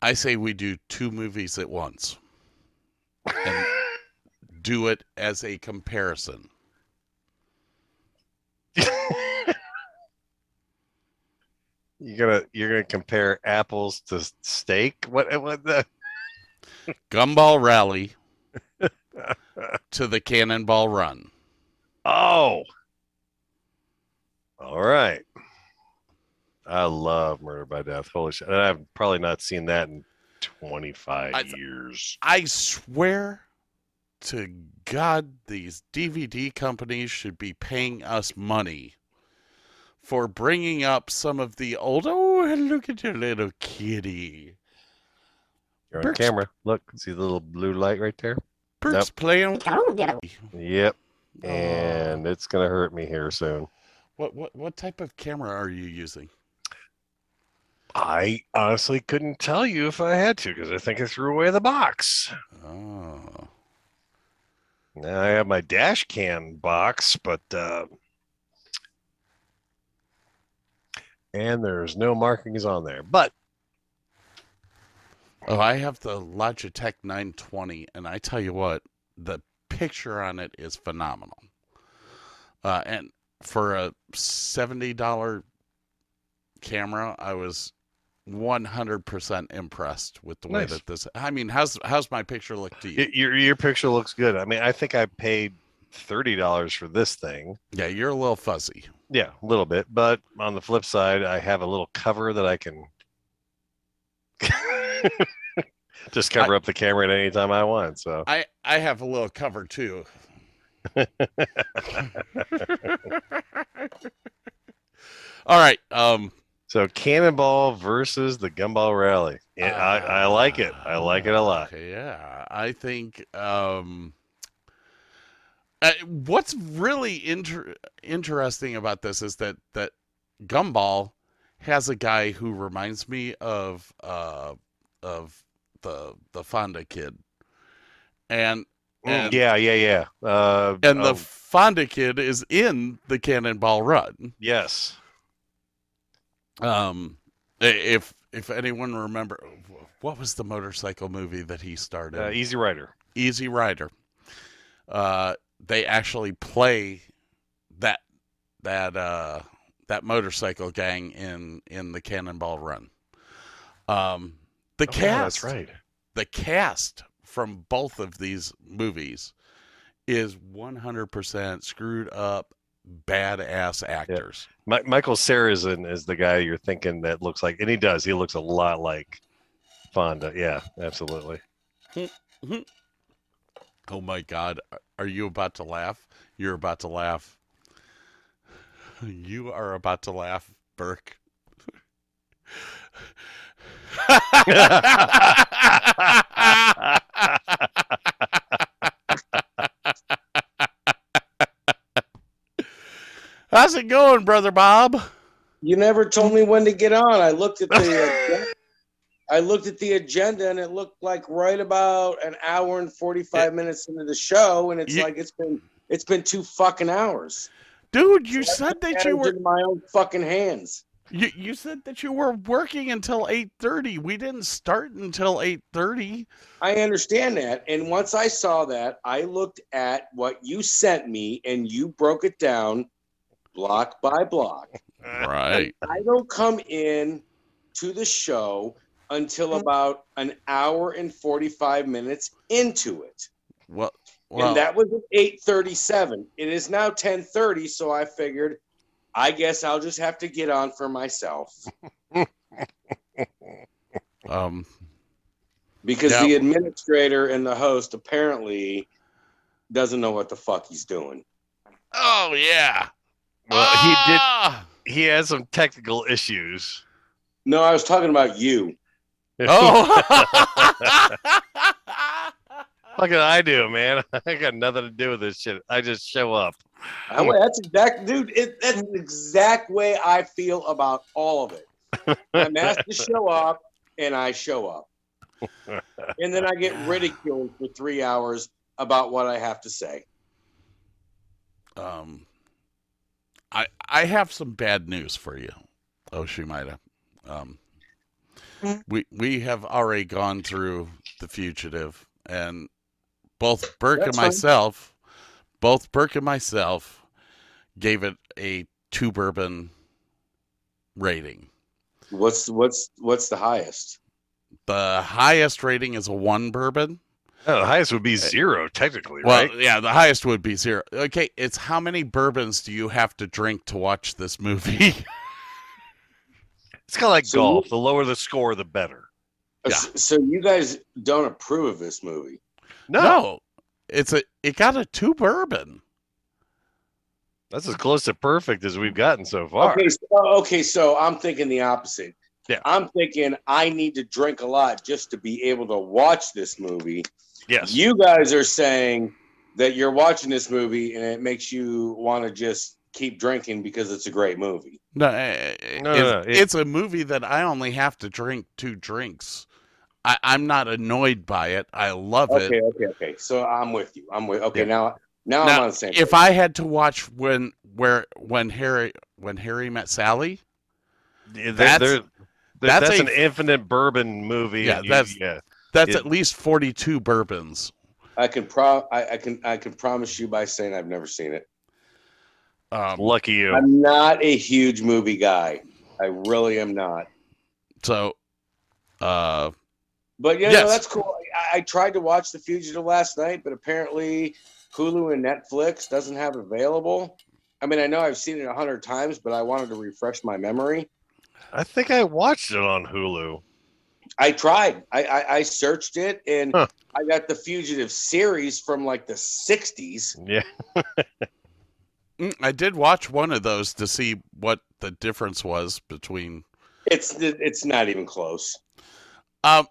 [SPEAKER 1] I say we do two movies at once and do it as a comparison.
[SPEAKER 2] you're gonna you're gonna compare apples to steak? What what the
[SPEAKER 1] Gumball Rally to the Cannonball Run.
[SPEAKER 2] Oh. All right. I love Murder by Death. Holy shit. And I've probably not seen that in 25
[SPEAKER 1] I-
[SPEAKER 2] years.
[SPEAKER 1] I swear to God, these DVD companies should be paying us money for bringing up some of the old. Oh, look at your little kitty.
[SPEAKER 2] You're on camera. Look, see the little blue light right there?
[SPEAKER 1] Bert's playing.
[SPEAKER 2] Yep.
[SPEAKER 1] Oh.
[SPEAKER 2] And it's going to hurt me here soon.
[SPEAKER 1] what what what type of camera are you using?
[SPEAKER 2] I honestly couldn't tell you if I had to because I think I threw away the box.
[SPEAKER 1] Oh,
[SPEAKER 2] Now I have my dash cam box, but uh, and there's no markings on there. But
[SPEAKER 1] oh, I have the Logitech 920, and I tell you what, the picture on it is phenomenal. Uh, and for a seventy dollar camera, I was one hundred percent impressed with the way that this. I mean, how's how's my picture look to you?
[SPEAKER 2] your your picture looks good. I mean, I think I paid thirty dollars for this thing.
[SPEAKER 1] Yeah, you're a little fuzzy.
[SPEAKER 2] Yeah, a little bit. But on the flip side, I have a little cover that I can just cover up the camera at any time I want. So
[SPEAKER 1] I I have a little cover too. All right. Um
[SPEAKER 2] so Cannonball versus the Gumball Rally. Yeah, I, I like it. I like it a lot.
[SPEAKER 1] Okay, yeah. I think um uh, what's really inter- interesting about this is that that Gumball has a guy who reminds me of uh of the the Fonda kid. And
[SPEAKER 2] Mm,
[SPEAKER 1] and,
[SPEAKER 2] yeah, yeah, yeah. Uh,
[SPEAKER 1] and the
[SPEAKER 2] oh,
[SPEAKER 1] Fonda kid is in the Cannonball Run.
[SPEAKER 2] yes.
[SPEAKER 1] Um, if if anyone remember, what was the motorcycle movie that he starred in?
[SPEAKER 2] Uh, Easy Rider.
[SPEAKER 1] Easy Rider. Uh, they actually play that that uh that motorcycle gang in in the Cannonball Run. Um, the
[SPEAKER 2] Oh, yeah,
[SPEAKER 1] cast,
[SPEAKER 2] that's right.
[SPEAKER 1] the cast from both of these movies is 100% screwed up badass actors.
[SPEAKER 2] Mi- Michael Sarrazin is the guy you're thinking that looks like, and he does. He looks a lot like Fonda. Yeah, absolutely.
[SPEAKER 1] Oh my God. Are you about to laugh? You're about to laugh. You are about to laugh, Burke. How's it going, brother Bob?
[SPEAKER 4] You never told me when to get on. I looked at the I looked at the agenda and it looked like right about an hour and 45 minutes into the show and it's
[SPEAKER 1] You-
[SPEAKER 4] like it's been it's been two fucking hours.
[SPEAKER 1] Dude, you said that you were
[SPEAKER 4] in my own fucking hands.
[SPEAKER 1] You, you said that you were working until 8:30. We didn't start until 8:30.
[SPEAKER 4] I understand that. And once I saw that, I looked at what you sent me and you broke it down block by block.
[SPEAKER 1] Right.
[SPEAKER 4] I don't come in to the show until about an hour and 45 minutes into it.
[SPEAKER 1] Well, well
[SPEAKER 4] and that was at 8:37. It is now 10:30, so I figured I guess I'll just have to get on for myself
[SPEAKER 1] um
[SPEAKER 4] because
[SPEAKER 1] Yeah.
[SPEAKER 4] the administrator and the host apparently doesn't know what the fuck he's doing.
[SPEAKER 1] Oh yeah.
[SPEAKER 2] Well, he did.
[SPEAKER 1] Ah!
[SPEAKER 2] He had some technical issues.
[SPEAKER 4] No, I was talking about you.
[SPEAKER 1] Oh.
[SPEAKER 2] What can I do, man? I got nothing to do with this shit. I just show up.
[SPEAKER 4] I- that's exact, dude. It, that's the exact way I feel about all of it. I'm asked to show up, and I show up, and then I get ridiculed for three hours about what I have to say.
[SPEAKER 1] um I I have some bad news for you, Oshimida. Um we we have already gone through the fugitive and both Burke and
[SPEAKER 4] myself. fine.
[SPEAKER 1] Myself both Burke and myself gave it a two bourbon rating.
[SPEAKER 4] What's what's what's the highest?
[SPEAKER 1] The highest rating is a one bourbon.
[SPEAKER 2] Oh, the highest would be uh, zero, technically,
[SPEAKER 1] Well,
[SPEAKER 2] right?
[SPEAKER 1] yeah, the highest would be zero. Okay, it's how many bourbons do you have to drink to watch this movie?
[SPEAKER 2] It's kind of like
[SPEAKER 4] So
[SPEAKER 2] golf.
[SPEAKER 4] you-
[SPEAKER 2] The lower the score, the better.
[SPEAKER 1] Uh, yeah.
[SPEAKER 4] So, so you guys don't approve of this movie?
[SPEAKER 2] No,
[SPEAKER 1] it's a it got a two bourbon.
[SPEAKER 2] that's as close to perfect as we've gotten so far.
[SPEAKER 4] Okay, so, oh, okay, so I'm thinking the opposite.
[SPEAKER 2] Yeah.
[SPEAKER 4] I'm thinking I need to drink a lot just to be able to watch this movie.
[SPEAKER 2] Yes.
[SPEAKER 4] You guys are saying that you're watching this movie and it makes you want to just keep drinking because it's a great movie.
[SPEAKER 1] No,
[SPEAKER 2] No,
[SPEAKER 1] it's,
[SPEAKER 2] no, no, it-
[SPEAKER 1] it's a movie that I only have to drink two drinks. I, I'm not annoyed by it. I love
[SPEAKER 4] Okay,
[SPEAKER 1] it.
[SPEAKER 4] okay, okay. Okay. So I'm with you. I'm with. Okay,
[SPEAKER 1] Yeah.
[SPEAKER 4] now now, I'm
[SPEAKER 1] Now,
[SPEAKER 4] on the same.
[SPEAKER 1] If I had to watch when where when Harry when Harry met Sally,
[SPEAKER 2] Yeah, there-
[SPEAKER 1] That's-
[SPEAKER 2] there- there-
[SPEAKER 1] that's
[SPEAKER 2] that's,
[SPEAKER 1] a-
[SPEAKER 2] an infinite bourbon movie.
[SPEAKER 1] Yeah,
[SPEAKER 2] and you-
[SPEAKER 1] that's-
[SPEAKER 2] yeah.
[SPEAKER 1] that's
[SPEAKER 2] Yeah.
[SPEAKER 1] at least 42 bourbons.
[SPEAKER 4] I can pro I, I can I can promise you by saying I've never seen it.
[SPEAKER 1] Um,
[SPEAKER 2] Lucky you.
[SPEAKER 4] I'm not a huge movie guy. I really am not.
[SPEAKER 1] so, uh,
[SPEAKER 4] But yeah,
[SPEAKER 1] Yes.
[SPEAKER 4] no, that's cool. I, I tried to watch The Fugitive last night, but apparently Hulu and Netflix doesn't have it available. I mean, I know I've seen it a hundred times, but I wanted to refresh my memory.
[SPEAKER 2] I think I watched it on Hulu.
[SPEAKER 4] I tried. I I, I searched it, and
[SPEAKER 2] Huh.
[SPEAKER 4] I got the Fugitive series from like the '60s.
[SPEAKER 2] Yeah.
[SPEAKER 1] Mm, I did watch one of those to see what the difference was between.
[SPEAKER 4] It's it's not even close.
[SPEAKER 1] Um,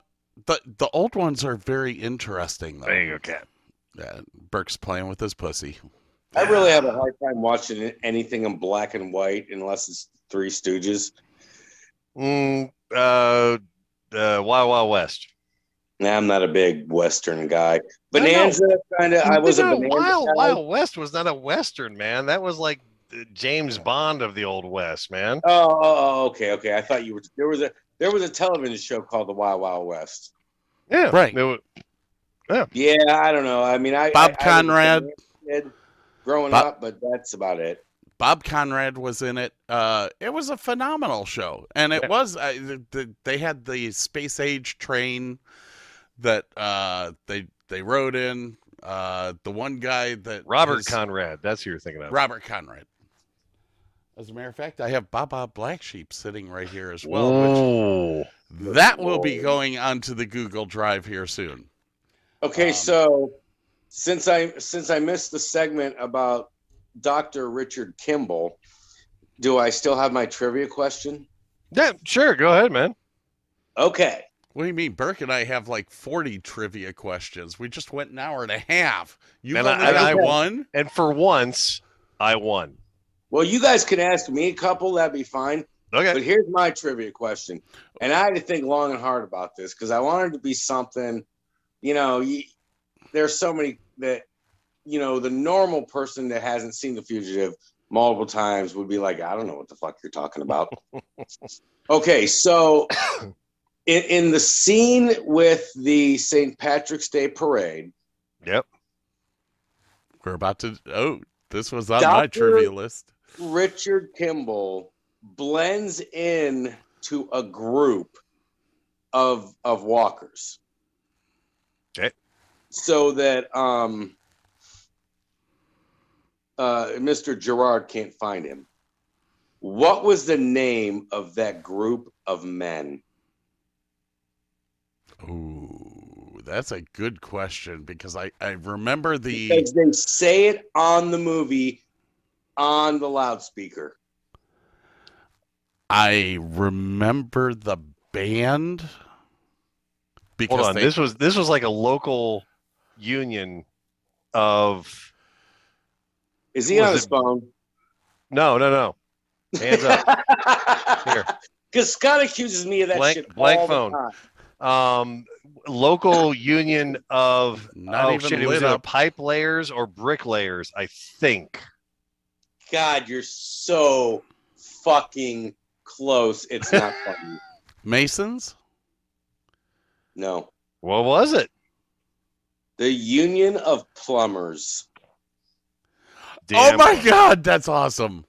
[SPEAKER 1] the the old ones are very interesting though.
[SPEAKER 2] There you go, Cat.
[SPEAKER 1] Yeah, Burke's playing with his pussy.
[SPEAKER 4] I really have a hard time watching anything in black and white unless it's Three Stooges.
[SPEAKER 2] Mm, uh, uh, Wild Wild West.
[SPEAKER 4] Nah, I'm not a big Western guy.
[SPEAKER 2] No, no.
[SPEAKER 4] Bonanza, kind of. I was a Bonanza
[SPEAKER 2] Wild
[SPEAKER 4] guy.
[SPEAKER 2] Wild West was not a Western, man. That was like James Bond of the Old West, man.
[SPEAKER 4] Oh, oh, oh, okay, okay. I thought you were. There was a there was a television show called The Wild Wild West.
[SPEAKER 2] Yeah,
[SPEAKER 1] Right.
[SPEAKER 2] It wa-
[SPEAKER 4] Yeah, I don't know. I mean, I
[SPEAKER 1] Bob
[SPEAKER 4] I, I was a
[SPEAKER 1] Conrad.
[SPEAKER 4] Bonanza kid growing
[SPEAKER 1] Bob-
[SPEAKER 4] up, but that's about it.
[SPEAKER 1] Bob Conrad was in it. Uh, it was a phenomenal show, and it
[SPEAKER 2] Yeah.
[SPEAKER 1] was. Uh, the, the, they had the space age train that uh, they they rode in. Uh, the one guy that
[SPEAKER 2] Robert
[SPEAKER 1] his-
[SPEAKER 2] Conrad. That's who you're thinking of.
[SPEAKER 1] Robert Conrad. As a matter of fact, I have Baa Baa Black Sheep sitting right here as well. Which
[SPEAKER 2] Oh,
[SPEAKER 1] that will be going onto the Google Drive here soon.
[SPEAKER 4] Okay,
[SPEAKER 1] Um,
[SPEAKER 4] so since I since I missed the segment about Dr. Richard Kimball, do I still have my trivia question?
[SPEAKER 2] yeah, sure. Go ahead, man.
[SPEAKER 4] Okay.
[SPEAKER 1] What do you mean? Burke and I have like 40 trivia questions. We just went an hour and a half. You
[SPEAKER 2] And
[SPEAKER 1] only
[SPEAKER 2] I-
[SPEAKER 1] got
[SPEAKER 4] I-
[SPEAKER 1] one?
[SPEAKER 2] And for once, I won.
[SPEAKER 4] Well, you guys can ask me a couple, that'd be fine.
[SPEAKER 2] Okay.
[SPEAKER 4] But here's my trivia question. And I had to think long and hard about this because I wanted to be something, you know, you, there's so many that, you know, the normal person that hasn't seen The Fugitive multiple times would be like, I don't know what the fuck you're talking about. okay, so in, in the scene with the St. Patrick's Day parade,
[SPEAKER 2] Yep.
[SPEAKER 1] We're about to. Oh, this was on my trivia list.
[SPEAKER 4] Richard Kimball blends in to a group of of walkers.
[SPEAKER 2] Okay.
[SPEAKER 4] So that um uh Mr. Gerard can't find him. What was the name of that group of men?
[SPEAKER 1] Ooh, that's a good question because I, I remember the.
[SPEAKER 4] Because they say it on the movie on the loudspeaker.
[SPEAKER 1] I remember the band. Because
[SPEAKER 2] Hold on.
[SPEAKER 1] they,
[SPEAKER 2] This was this was like a local union of
[SPEAKER 4] Is he
[SPEAKER 2] Was
[SPEAKER 4] on
[SPEAKER 2] it-
[SPEAKER 4] his phone?
[SPEAKER 2] no, no, no. Hands up. Here.
[SPEAKER 4] Because Scott accuses me of that
[SPEAKER 2] Blank-
[SPEAKER 4] shit.
[SPEAKER 2] blank
[SPEAKER 4] the
[SPEAKER 2] phone.
[SPEAKER 4] time.
[SPEAKER 2] um local union of
[SPEAKER 1] Not
[SPEAKER 2] oh
[SPEAKER 1] even
[SPEAKER 2] shit, it was
[SPEAKER 1] lit up.
[SPEAKER 2] pipe layers or bricklayers, I think.
[SPEAKER 4] God, you're so fucking close. It's not funny.
[SPEAKER 1] Masons?
[SPEAKER 4] No.
[SPEAKER 2] What was it?
[SPEAKER 4] The Union of Plumbers.
[SPEAKER 1] Oh my God, that's awesome.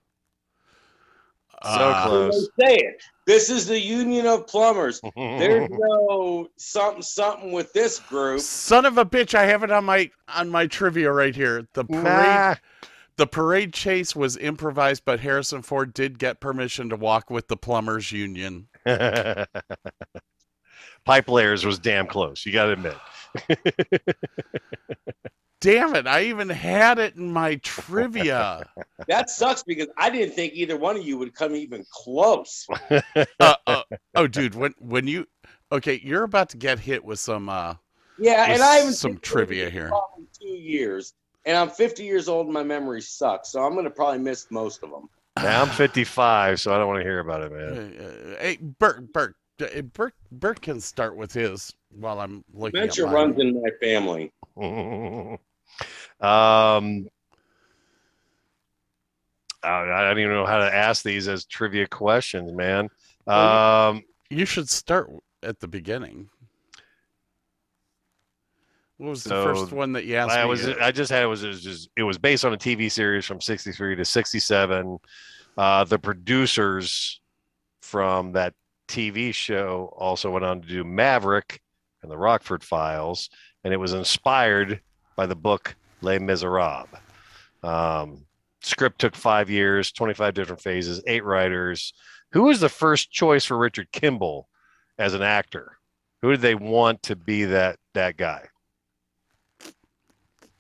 [SPEAKER 2] So
[SPEAKER 1] Uh,
[SPEAKER 2] close.
[SPEAKER 4] Say it. This is the Union of Plumbers. There's no something something with this group.
[SPEAKER 1] Son of a bitch! I have it on my on my trivia right here. The parade
[SPEAKER 2] Nah.
[SPEAKER 1] The parade chase was improvised, but Harrison Ford did get permission to walk with the plumbers union.
[SPEAKER 2] Pipe layers was damn close. You got to admit.
[SPEAKER 1] Damn it! I even had it in my trivia.
[SPEAKER 4] That sucks because I didn't think either one of you would come even close.
[SPEAKER 1] uh, uh, oh, dude, when when you okay, you're about to get hit with some uh
[SPEAKER 4] Yeah,
[SPEAKER 1] with
[SPEAKER 4] and I haven't
[SPEAKER 1] some trivia here.
[SPEAKER 4] Two years, and I'm 50 years old, and my memory sucks. So I'm gonna probably miss most of them.
[SPEAKER 2] Now I'm 55, so I don't want to hear about it, man.
[SPEAKER 1] hey, Bert, Bert, Bert, Bert can start with his while I'm looking at
[SPEAKER 4] Dementia
[SPEAKER 1] mine.
[SPEAKER 4] runs in my family.
[SPEAKER 2] um, I, I don't even know how to ask these as trivia questions, man. Um,
[SPEAKER 1] You should start at the beginning. What was the first one that you asked
[SPEAKER 2] I
[SPEAKER 1] me?
[SPEAKER 2] was I just had it was, it was just it was based on a TV series from 63 to 67. Uh, the producers from that TV show also went on to do Maverick and the Rockford Files, and it was inspired by the book Les Miserables. Um, script took five years, 25 different phases, eight writers. Who was the first choice for Richard Kimball as an actor? Who did they want to be that that guy?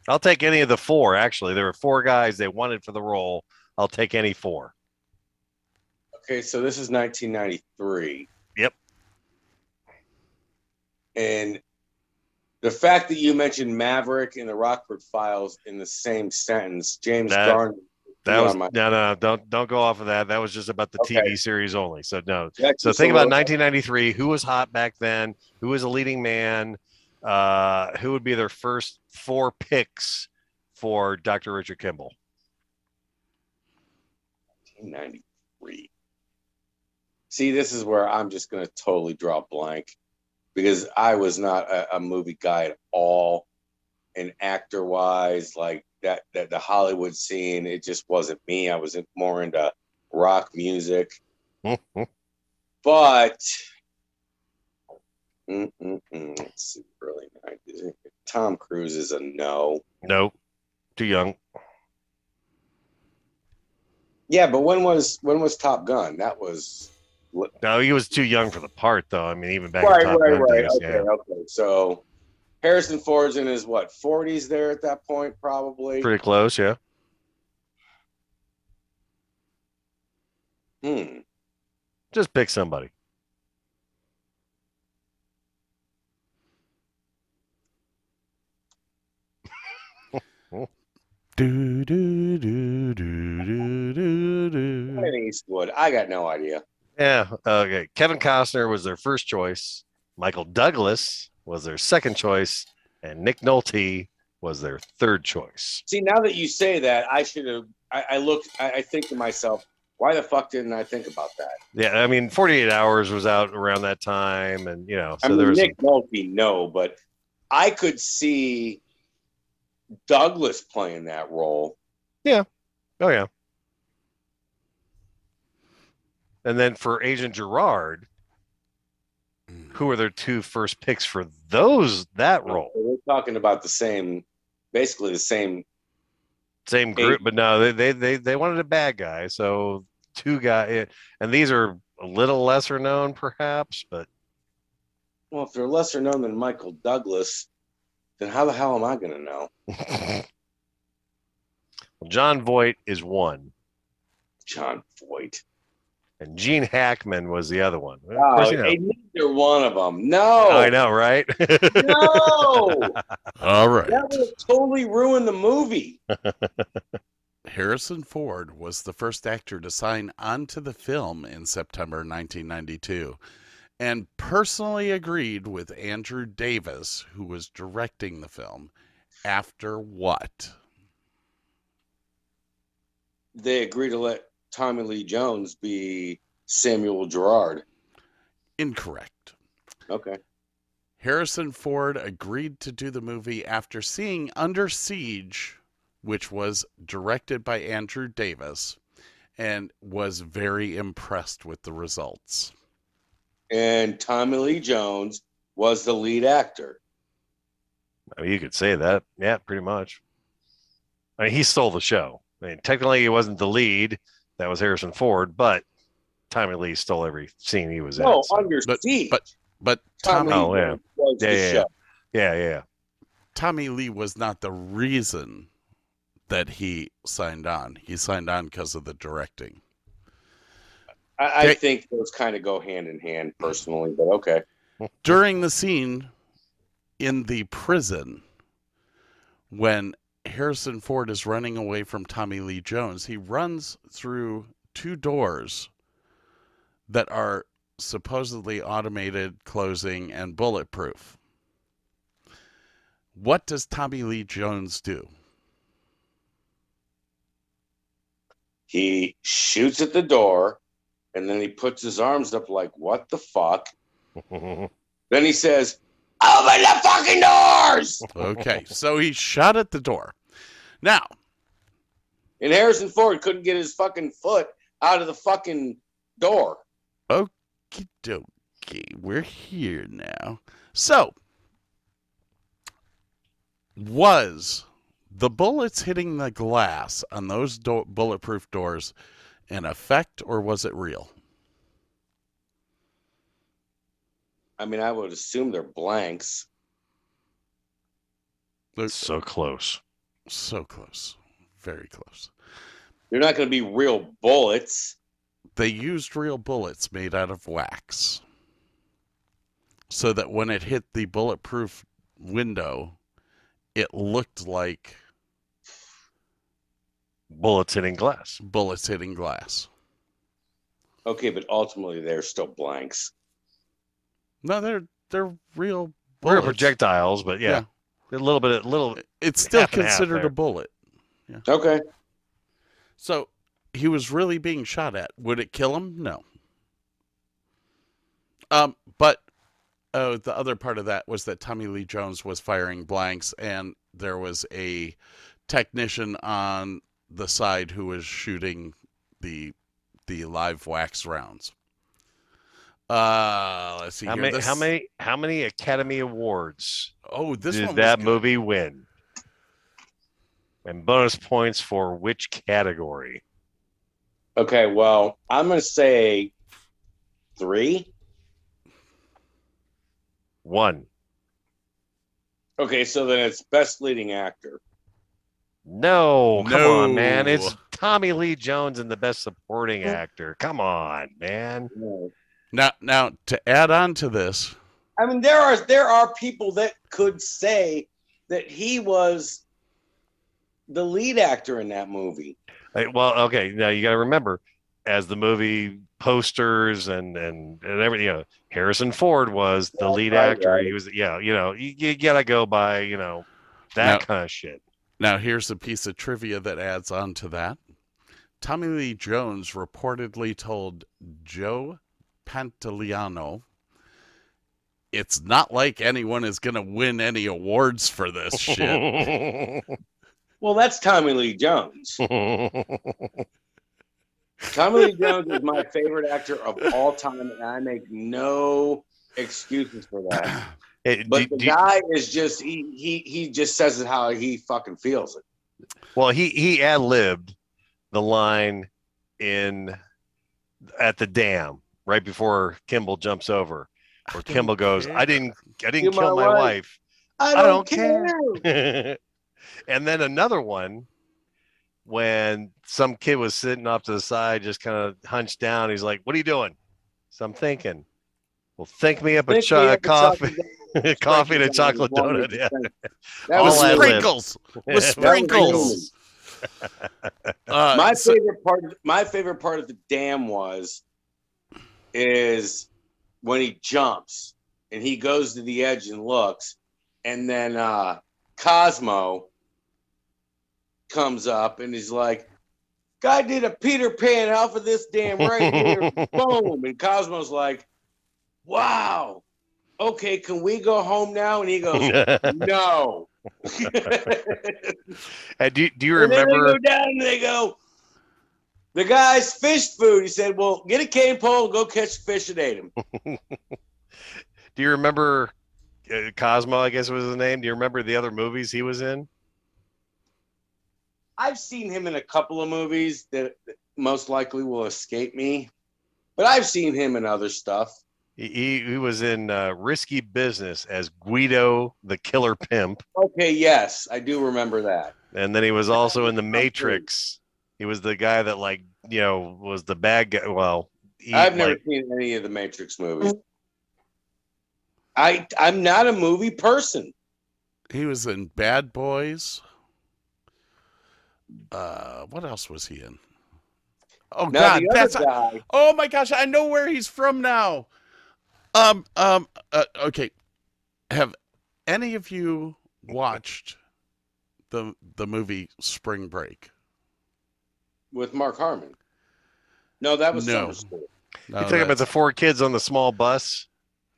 [SPEAKER 2] I'll take any of the four. Actually, there were four guys they wanted for the role. I'll take any four.
[SPEAKER 4] Okay, so this is 1993.
[SPEAKER 2] Yep.
[SPEAKER 4] And the fact that you mentioned Maverick and the Rockford Files in the same sentence, James
[SPEAKER 2] That-
[SPEAKER 4] Garner.
[SPEAKER 2] That was
[SPEAKER 4] my-
[SPEAKER 2] no, no, don't don't go off of that. That was just about the
[SPEAKER 4] Okay.
[SPEAKER 2] TV series only. So no. So think about 1993. Who was hot back then? Who was a leading man? Uh, who would be their first four picks for Dr. Richard Kimball?
[SPEAKER 4] 1993. See, this is where I'm just going to totally draw a blank because I was not a, a movie guy at all. And actor wise, like that, that the Hollywood scene, it just wasn't me. I was more into rock music. But Mm-mm-mm. let's see, early 90s. Tom Cruise is a no.
[SPEAKER 2] nope, too young.
[SPEAKER 4] Yeah, but when was when was Top Gun? That was
[SPEAKER 2] No, he was too young for the part, though. I mean, even back
[SPEAKER 4] right,
[SPEAKER 2] Top
[SPEAKER 4] right,
[SPEAKER 2] Gun
[SPEAKER 4] right.
[SPEAKER 2] days,
[SPEAKER 4] Okay,
[SPEAKER 2] yeah,
[SPEAKER 4] okay. So Harrison Ford's in his what forties there at that point, probably.
[SPEAKER 2] pretty close. Yeah,
[SPEAKER 4] Hmm.
[SPEAKER 2] just pick somebody.
[SPEAKER 1] Do, do, do, do, do, do, do.
[SPEAKER 4] Clint Eastwood. I got no idea.
[SPEAKER 2] Yeah. Okay. Kevin Costner was their first choice. Michael Douglas was their second choice, and Nick Nolte was their third choice.
[SPEAKER 4] See, now that you say that, I should have. I, I look. I, I think to myself, why the fuck didn't I think about that?
[SPEAKER 2] Yeah, I mean, 48 Hours was out around that time, and you know, so
[SPEAKER 4] I mean,
[SPEAKER 2] there was
[SPEAKER 4] Nick Nolte, no, but I could see Douglas playing that role. Yeah.
[SPEAKER 2] Oh yeah. And then for Agent Gerard, hmm. who were their two first picks for those that role?
[SPEAKER 4] We're talking about the same, basically the same.
[SPEAKER 2] Same group, but no, they they they, they wanted a bad guy, so two guy, eh, and these are a little lesser known, perhaps, but
[SPEAKER 4] Well, if they're lesser known than Michael Douglas, then how the hell am I going to know?
[SPEAKER 2] well, Jon Voight is one,
[SPEAKER 4] Jon Voight.
[SPEAKER 2] and Gene Hackman was the other one. Oh, of
[SPEAKER 4] Oh,
[SPEAKER 2] course, you know.
[SPEAKER 4] neither one of them. No,
[SPEAKER 2] I know, right?
[SPEAKER 4] no,
[SPEAKER 1] All right.
[SPEAKER 4] that would totally ruin the movie.
[SPEAKER 1] Harrison Ford was the first actor to sign onto the film in September 1992 and personally agreed with Andrew Davis, who was directing the film, after what?
[SPEAKER 4] They agreed to let Tommy Lee Jones be Samuel Gerard.
[SPEAKER 1] Incorrect.
[SPEAKER 4] Okay.
[SPEAKER 1] Harrison Ford agreed to do the movie after seeing Under Siege, which was directed by Andrew Davis, and was very impressed with the results.
[SPEAKER 4] And Tommy Lee Jones was the lead actor.
[SPEAKER 2] I mean, you could say that. Yeah, pretty much. I mean, he stole the show. I mean, technically, he wasn't the lead. That was Harrison Ford, but Tommy Lee stole every scene he was
[SPEAKER 4] No,
[SPEAKER 2] in. Oh, so-
[SPEAKER 4] Under
[SPEAKER 1] But-
[SPEAKER 4] Siege.
[SPEAKER 1] but- But
[SPEAKER 4] Tommy
[SPEAKER 1] Tommy,
[SPEAKER 2] Oh, yeah.
[SPEAKER 4] Was
[SPEAKER 2] Yeah,
[SPEAKER 4] the
[SPEAKER 2] yeah,
[SPEAKER 4] show.
[SPEAKER 2] yeah, yeah.
[SPEAKER 1] Tommy Lee was not the reason that he signed on. He signed on because of the directing.
[SPEAKER 4] I, I think those kind of go hand in hand personally, but okay.
[SPEAKER 1] During the scene in the prison, when Harrison Ford is running away from Tommy Lee Jones, he runs through two doors that are supposedly automated, closing, and bulletproof. What does Tommy Lee Jones do?
[SPEAKER 4] He shoots at the door and then he puts his arms up like, what the fuck? Then he says, Open the fucking doors!
[SPEAKER 1] Okay, so he shot at the door. Now,
[SPEAKER 4] And Harrison Ford couldn't get his fucking foot out of the fucking door.
[SPEAKER 1] Okie dokie, we're here now. So, was the bullets hitting the glass on those do- bulletproof doors an effect or was it real?
[SPEAKER 4] I mean, I would assume they're blanks.
[SPEAKER 1] They're
[SPEAKER 2] So close.
[SPEAKER 1] so close. Very close.
[SPEAKER 4] They're not going to be real bullets.
[SPEAKER 1] They used real bullets made out of wax. So that when it hit the bulletproof window, it looked like
[SPEAKER 2] Bullets hitting glass.
[SPEAKER 1] bullets hitting glass.
[SPEAKER 4] Okay, but ultimately they're still blanks.
[SPEAKER 1] No, they're they're real
[SPEAKER 2] Real
[SPEAKER 1] bullets.
[SPEAKER 2] projectiles, but yeah, a little bit, a little.
[SPEAKER 1] It's still
[SPEAKER 2] half and half
[SPEAKER 1] considered a bullet. Yeah.
[SPEAKER 4] Okay.
[SPEAKER 1] So he was really being shot at. Would it kill him? No. Um, but uh, the other part of that was that Tommy Lee Jones was firing blanks, and there was a technician on the side who was shooting the the live wax rounds. Uh, let's see.
[SPEAKER 2] How
[SPEAKER 1] here.
[SPEAKER 2] many?
[SPEAKER 1] This-
[SPEAKER 2] How many? How many Academy Awards
[SPEAKER 1] Oh, this
[SPEAKER 2] did
[SPEAKER 1] one
[SPEAKER 2] that
[SPEAKER 1] good.
[SPEAKER 2] movie win? And bonus points for which category?
[SPEAKER 4] Okay, well, I'm going to say three.
[SPEAKER 2] One.
[SPEAKER 4] Okay, so then it's best leading actor.
[SPEAKER 2] No, come on, man. It's Tommy Lee Jones and the best supporting actor. Come on, man.
[SPEAKER 1] Now, now to add on to this,
[SPEAKER 4] I mean, there are there are people that could say that he was the lead actor in that movie.
[SPEAKER 2] Hey, Well, okay. Now you got to remember, as the movie posters and and and everything, you know, Harrison Ford was the
[SPEAKER 4] Right,
[SPEAKER 2] lead
[SPEAKER 4] right,
[SPEAKER 2] actor.
[SPEAKER 4] right.
[SPEAKER 2] He was, yeah, you know, you, you got to go by, you know, that
[SPEAKER 1] Now-
[SPEAKER 2] kind of shit.
[SPEAKER 1] Now, here's a piece of trivia that adds on to that. Tommy Lee Jones reportedly told Joe Pantoliano, It's not like anyone is going to win any awards for this shit.
[SPEAKER 4] Well, that's Tommy Lee Jones. Tommy Lee Jones is my favorite actor of all time, and I make no excuses for that.
[SPEAKER 2] Hey,
[SPEAKER 4] But
[SPEAKER 2] do-
[SPEAKER 4] the
[SPEAKER 2] do you-
[SPEAKER 4] guy is just he he he just says it how he fucking feels it.
[SPEAKER 2] well, he he ad libbed the line in at the dam right before Kimball jumps over, where Kimball goes, "I didn't, I didn't
[SPEAKER 4] Kill
[SPEAKER 2] kill
[SPEAKER 4] my
[SPEAKER 2] my
[SPEAKER 4] wife."
[SPEAKER 2] wife."
[SPEAKER 4] I
[SPEAKER 2] don't
[SPEAKER 4] don't, care.
[SPEAKER 2] and then another one when some kid was sitting off to the side, just kind of hunched down. He's like, "What are you doing?" So I'm thinking, "Well, think me up a
[SPEAKER 4] Think
[SPEAKER 2] cho-
[SPEAKER 4] me up
[SPEAKER 2] coffee,
[SPEAKER 4] chocolate
[SPEAKER 2] coffee and a chocolate
[SPEAKER 4] One
[SPEAKER 2] donut." Yeah.
[SPEAKER 4] That
[SPEAKER 1] With
[SPEAKER 4] was
[SPEAKER 2] ad lib.
[SPEAKER 1] sprinkles. With
[SPEAKER 2] With
[SPEAKER 1] sprinkles. Uh,
[SPEAKER 4] my
[SPEAKER 1] so-
[SPEAKER 4] favorite part. My favorite part of the dam was is when he jumps and he goes to the edge and looks, and then uh, Cosmo comes up and he's like, "Guy did a Peter Pan off of this dam right here." Boom, and Cosmo's like, "Wow." Okay, can we go home now? And he goes, "No."
[SPEAKER 2] And do, do you
[SPEAKER 4] And then they
[SPEAKER 2] remember?
[SPEAKER 4] go down and they go, the guy's fish food. He said, Well, get a cane pole and go catch fish and ate him.
[SPEAKER 2] Do you remember uh, Cosmo? I guess was his name. Do you remember the other movies he was in?
[SPEAKER 4] I've seen him in a couple of movies that most likely will escape me, but I've seen him in other stuff.
[SPEAKER 2] He, he, he was in uh, Risky Business as Guido the Killer Pimp.
[SPEAKER 4] Okay, yes, I do remember that.
[SPEAKER 2] And then he was also in The Matrix. He was the guy that, like, you know, was the bad guy. Well, he,
[SPEAKER 4] I've never
[SPEAKER 2] like,
[SPEAKER 4] seen any of the Matrix movies. I I'm not a movie person.
[SPEAKER 1] He was in Bad Boys. Uh, what else was he in? Oh
[SPEAKER 4] Now
[SPEAKER 1] God, that's
[SPEAKER 4] guy,
[SPEAKER 1] oh my gosh, I know where he's from now. Um, um, uh, okay. Have any of you watched the the movie Spring Break?
[SPEAKER 4] with Mark Harmon. No, that was
[SPEAKER 1] No.
[SPEAKER 4] Summer School.
[SPEAKER 1] No,
[SPEAKER 2] you talking about the four kids on the small bus?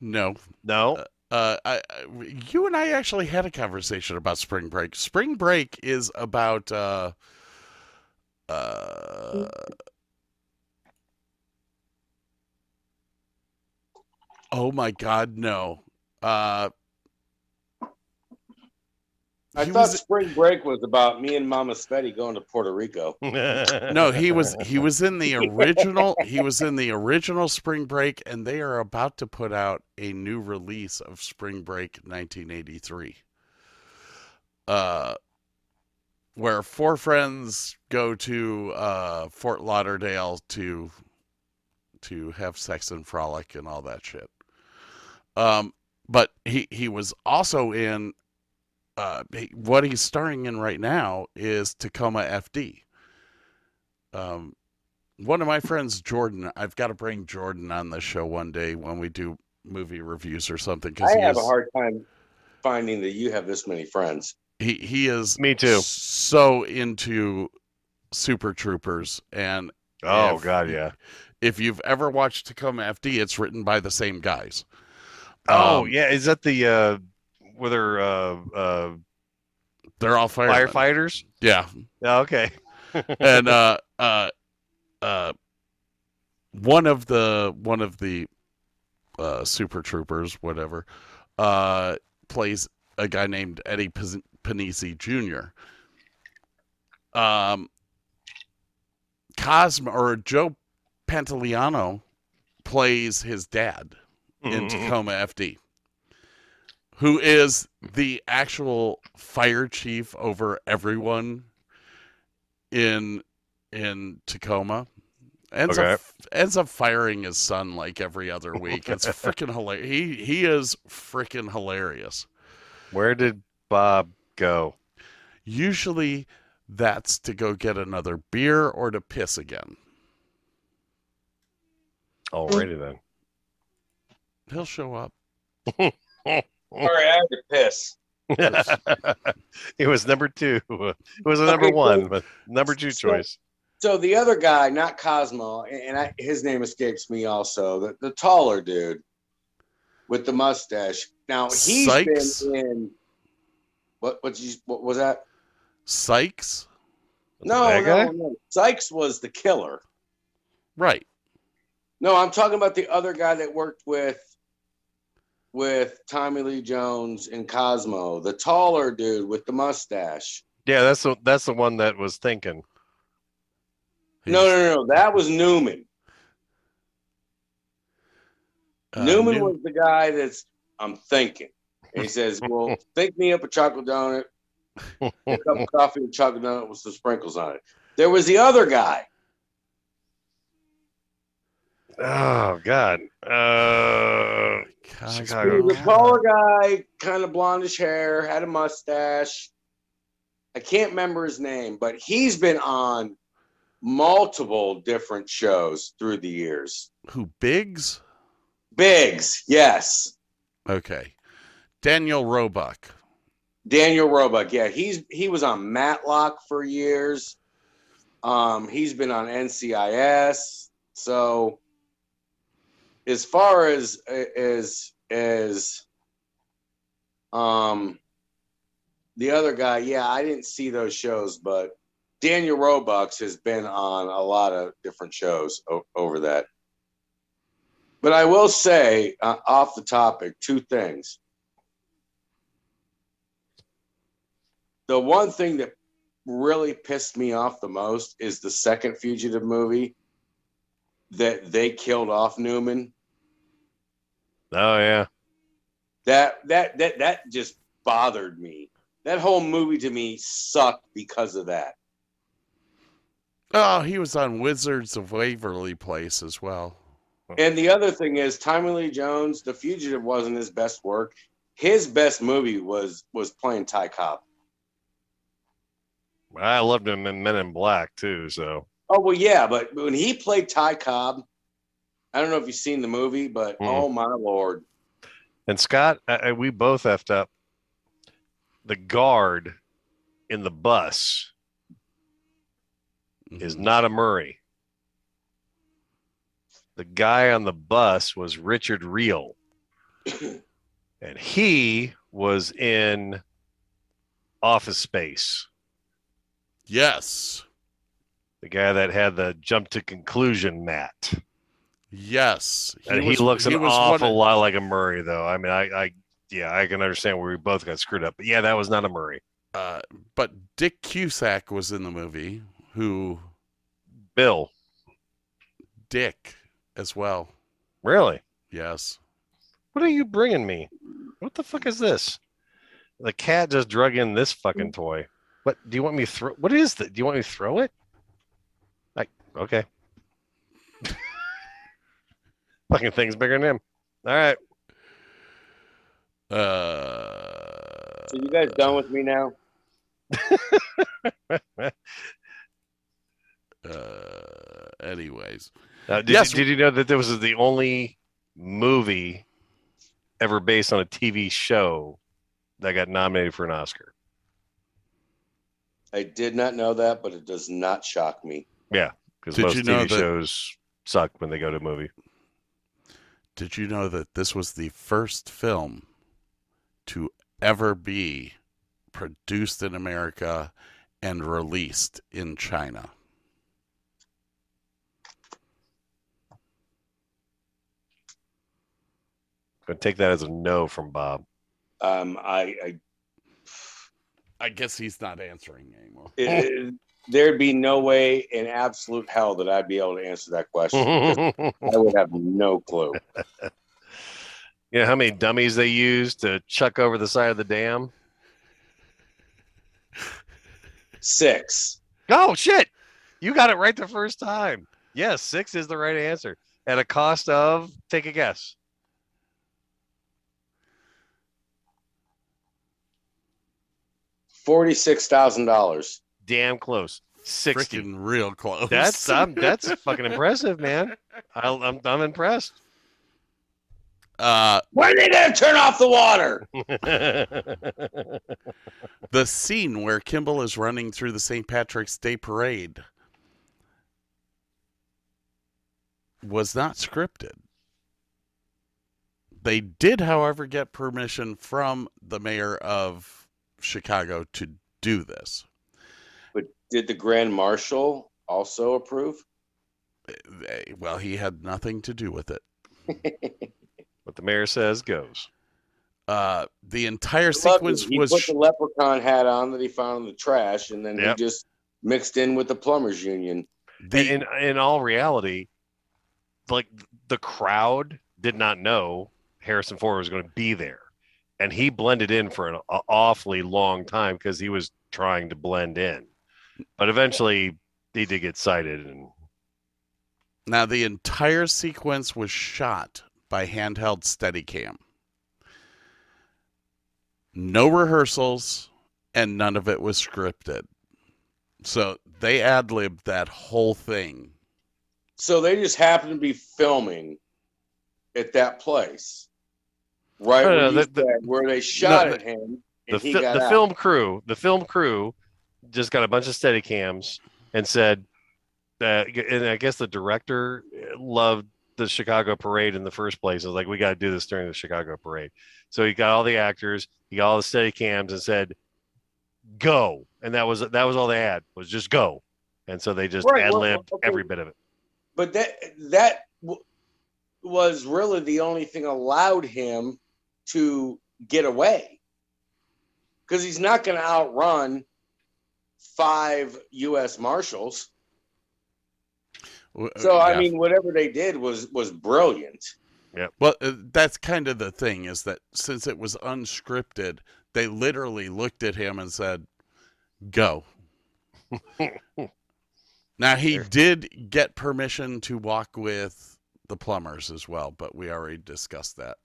[SPEAKER 1] no.
[SPEAKER 2] No.
[SPEAKER 1] Uh, I, I, you and I actually had a conversation about Spring Break. Spring Break is about uh, uh, oh my God, no. Uh,
[SPEAKER 4] I thought
[SPEAKER 1] was
[SPEAKER 4] spring break was about me and Mama Spetty going to Puerto Rico.
[SPEAKER 1] no, he was he was in the original he was in the original Spring Break, and they are about to put out a new release of Spring Break 1983. Uh, where four friends go to uh, Fort Lauderdale to to have sex and frolic and all that shit. Um, but he he was also in uh, he, what he's starring in right now is Tacoma FD. Um, one of my friends, Jordan, I've got to bring Jordan on the show one day when we do movie reviews or something because
[SPEAKER 4] I
[SPEAKER 1] he
[SPEAKER 4] have
[SPEAKER 1] is,
[SPEAKER 4] a hard time finding that you have this many friends.
[SPEAKER 1] he he is
[SPEAKER 2] Me too.
[SPEAKER 1] so into Super Troopers and
[SPEAKER 2] Oh
[SPEAKER 1] If-
[SPEAKER 2] God, yeah.
[SPEAKER 1] if you've ever watched Tacoma FD, it's written by the same guys.
[SPEAKER 2] Oh
[SPEAKER 1] Um,
[SPEAKER 2] yeah. Is that the uh, whether uh, uh,
[SPEAKER 1] they're all firemen.
[SPEAKER 2] firefighters?
[SPEAKER 1] Yeah,
[SPEAKER 2] Oh, okay.
[SPEAKER 1] and uh uh uh one of the one of the uh super troopers whatever uh plays a guy named eddie Paz- panisi jr um cosmo or joe pantoliano plays his dad in mm-hmm. tacoma fd who is the actual fire chief over everyone in in Tacoma. Ends
[SPEAKER 2] Okay.
[SPEAKER 1] up ends up firing his son like every other week. It's freaking hilarious. He he is freaking hilarious.
[SPEAKER 2] Where did Bob go?
[SPEAKER 1] Usually that's to go get another beer or to piss again.
[SPEAKER 2] Alrighty mm. then.
[SPEAKER 1] He'll show up.
[SPEAKER 4] All right, I have to piss.
[SPEAKER 2] it was number two. It was a number
[SPEAKER 4] Okay,
[SPEAKER 2] one,
[SPEAKER 4] so-
[SPEAKER 2] but number two
[SPEAKER 4] so-
[SPEAKER 2] choice.
[SPEAKER 4] So the other guy, not Cosmo, and and I, his name escapes me also. The, the taller dude with the mustache. Now he's
[SPEAKER 1] Sykes?
[SPEAKER 4] been in. What what you what was that?
[SPEAKER 1] Sykes?
[SPEAKER 4] No,
[SPEAKER 2] bad
[SPEAKER 4] no, no. Sykes was the killer.
[SPEAKER 1] Right.
[SPEAKER 4] No, I'm talking about the other guy that worked with with Tommy Lee Jones and Cosmo, the taller dude with the mustache.
[SPEAKER 2] Yeah, that's the that's the one that was thinking.
[SPEAKER 4] No, no, no, no, that was Newman.
[SPEAKER 1] Uh,
[SPEAKER 4] Newman
[SPEAKER 1] New-
[SPEAKER 4] was the guy that's I'm thinking. And he says, "Well, think me up a chocolate donut, a cup of coffee and chocolate donut with some sprinkles on it." There was the other guy.
[SPEAKER 2] Oh God. Uh,
[SPEAKER 1] Cosmo.
[SPEAKER 4] He
[SPEAKER 2] Chicago.
[SPEAKER 4] was a taller guy, kind of blondish hair, had a mustache. I can't remember his name, but he's been on multiple different shows through the years.
[SPEAKER 1] Who Biggs?
[SPEAKER 4] Biggs, yes.
[SPEAKER 1] Okay. Daniel Roebuck.
[SPEAKER 4] Daniel Roebuck, yeah, he's he was on Matlock for years. Um, he's been on NCIS. So, as far as as as um the other guy, yeah, I didn't see those shows, but Daniel Roebucks has been on a lot of different shows o- over that. But I will say, uh, off the topic, two things. the one thing that really pissed me off the most is the second fugitive movie that they killed off Newman.
[SPEAKER 2] Oh yeah.
[SPEAKER 4] That that that that just bothered me. That whole movie to me sucked because of that.
[SPEAKER 1] Oh, he was on Wizards of Waverly Place as well.
[SPEAKER 4] And the other thing is Tommy Lee Jones, The Fugitive wasn't his best work. His best movie was was playing Ty Cobb.
[SPEAKER 2] I loved him in Men in Black too. So
[SPEAKER 4] Oh well, yeah, but when he played Ty Cobb, I don't know if you've seen the movie, but
[SPEAKER 2] Mm.
[SPEAKER 4] oh my lord,
[SPEAKER 2] and Scott, I, I- we both effed up. The guard in the bus is
[SPEAKER 1] Mhm.
[SPEAKER 2] not a Murray. The guy on the bus was Richard Riehle. and he was in Office Space.
[SPEAKER 1] Yes.
[SPEAKER 2] The guy that had the jump to conclusion mat.
[SPEAKER 1] Yes.
[SPEAKER 2] and he
[SPEAKER 1] was-
[SPEAKER 2] looks an
[SPEAKER 1] was
[SPEAKER 2] awful
[SPEAKER 1] of-
[SPEAKER 2] lot like a Murray, though. I mean, I, I, yeah, I can understand where we both got screwed up, but yeah, that was not a Murray.
[SPEAKER 1] Uh, but Dick Cusack was in the movie. Who
[SPEAKER 2] Bill.
[SPEAKER 1] Dick as well?
[SPEAKER 2] Really?
[SPEAKER 1] Yes.
[SPEAKER 2] What are you bringing me? What the fuck is this? The cat just drug in this fucking toy. What do you want me to throw? What is that? Do you want me to throw it? Like, okay. Fucking thing's bigger than him. All right.
[SPEAKER 1] Uh,
[SPEAKER 4] So you guys done with me now?
[SPEAKER 1] uh, anyways,
[SPEAKER 2] Now, did,
[SPEAKER 1] Yes.
[SPEAKER 2] you, did you know that this was the only movie ever based on a TV show that got nominated for an Oscar?
[SPEAKER 4] I did not know that, but it does not shock me.
[SPEAKER 2] Yeah, because
[SPEAKER 1] Did
[SPEAKER 2] most
[SPEAKER 1] you know
[SPEAKER 2] TV
[SPEAKER 1] that-
[SPEAKER 2] shows suck when they go to a movie.
[SPEAKER 1] Did you know that this was the first film to ever be produced in America and released in China?
[SPEAKER 2] Gonna take that as a no from Bob.
[SPEAKER 4] Um, I, I
[SPEAKER 1] I guess he's not answering anymore.
[SPEAKER 4] it, there'd be no way in absolute hell that I'd be able to answer that question. I would have no clue.
[SPEAKER 2] You know how many dummies they use to chuck over the side of the dam?
[SPEAKER 4] Six.
[SPEAKER 2] Oh shit! You got it right the first time. Yes, six is the right answer. At a cost of take a guess.
[SPEAKER 4] Forty-six thousand dollars.
[SPEAKER 2] Damn close. Sixty.
[SPEAKER 1] Freaking real close.
[SPEAKER 2] That's um, that's fucking impressive, man. I, I'm I'm impressed.
[SPEAKER 1] uh,
[SPEAKER 4] Why did they turn off the water?
[SPEAKER 1] the scene where Kimball is running through the St. Patrick's Day parade was not scripted. They did, however, get permission from the mayor of Chicago to do this.
[SPEAKER 4] But did the grand marshal also approve?
[SPEAKER 1] Well, he had nothing to do with it.
[SPEAKER 2] what the mayor says goes.
[SPEAKER 1] Uh, the entire
[SPEAKER 4] Love it.
[SPEAKER 1] sequence
[SPEAKER 4] he
[SPEAKER 1] was
[SPEAKER 4] put
[SPEAKER 1] sh-
[SPEAKER 4] the leprechaun hat on that he found in the trash, and then
[SPEAKER 2] Yep.
[SPEAKER 4] he just mixed in with the plumbers union.
[SPEAKER 1] the,
[SPEAKER 2] in in all reality, like the crowd did not know Harrison Ford was going to be there, and he blended in for an awfully long time because he was trying to blend in, but eventually he did get sighted, and
[SPEAKER 1] Now, the entire sequence was shot by handheld Steadicam. No rehearsals, and none of it was scripted. So they ad libbed that whole thing.
[SPEAKER 4] So they just happened to be filming at that place, right
[SPEAKER 2] No,
[SPEAKER 4] where,
[SPEAKER 2] no,
[SPEAKER 4] you
[SPEAKER 2] the- the-
[SPEAKER 4] where they shot
[SPEAKER 2] the-
[SPEAKER 4] at him,
[SPEAKER 2] the
[SPEAKER 4] he
[SPEAKER 2] fi-
[SPEAKER 4] got
[SPEAKER 2] the
[SPEAKER 4] out.
[SPEAKER 2] film crew, the film crew, just got a bunch of Steadicams and said, uh, and I guess the director loved the Chicago parade in the first place. It was like, we got to do this during the Chicago parade. So he got all the actors, he got all the Steadicams and said, go. And that was, that was all they had was just go. And so they just
[SPEAKER 4] Right,
[SPEAKER 2] ad
[SPEAKER 4] well,
[SPEAKER 2] libbed
[SPEAKER 4] okay.
[SPEAKER 2] every bit of it.
[SPEAKER 4] But that that w- was really the only thing allowed him to get away, because he's not going to outrun five U.S. Marshals. So I
[SPEAKER 1] yeah.
[SPEAKER 4] mean, whatever they did was was brilliant. Yeah.
[SPEAKER 1] Well, uh, that's kind of the thing is that since it was unscripted, they literally looked at him and said, "Go." now he did get permission to walk with the plumbers as well, but we already discussed that.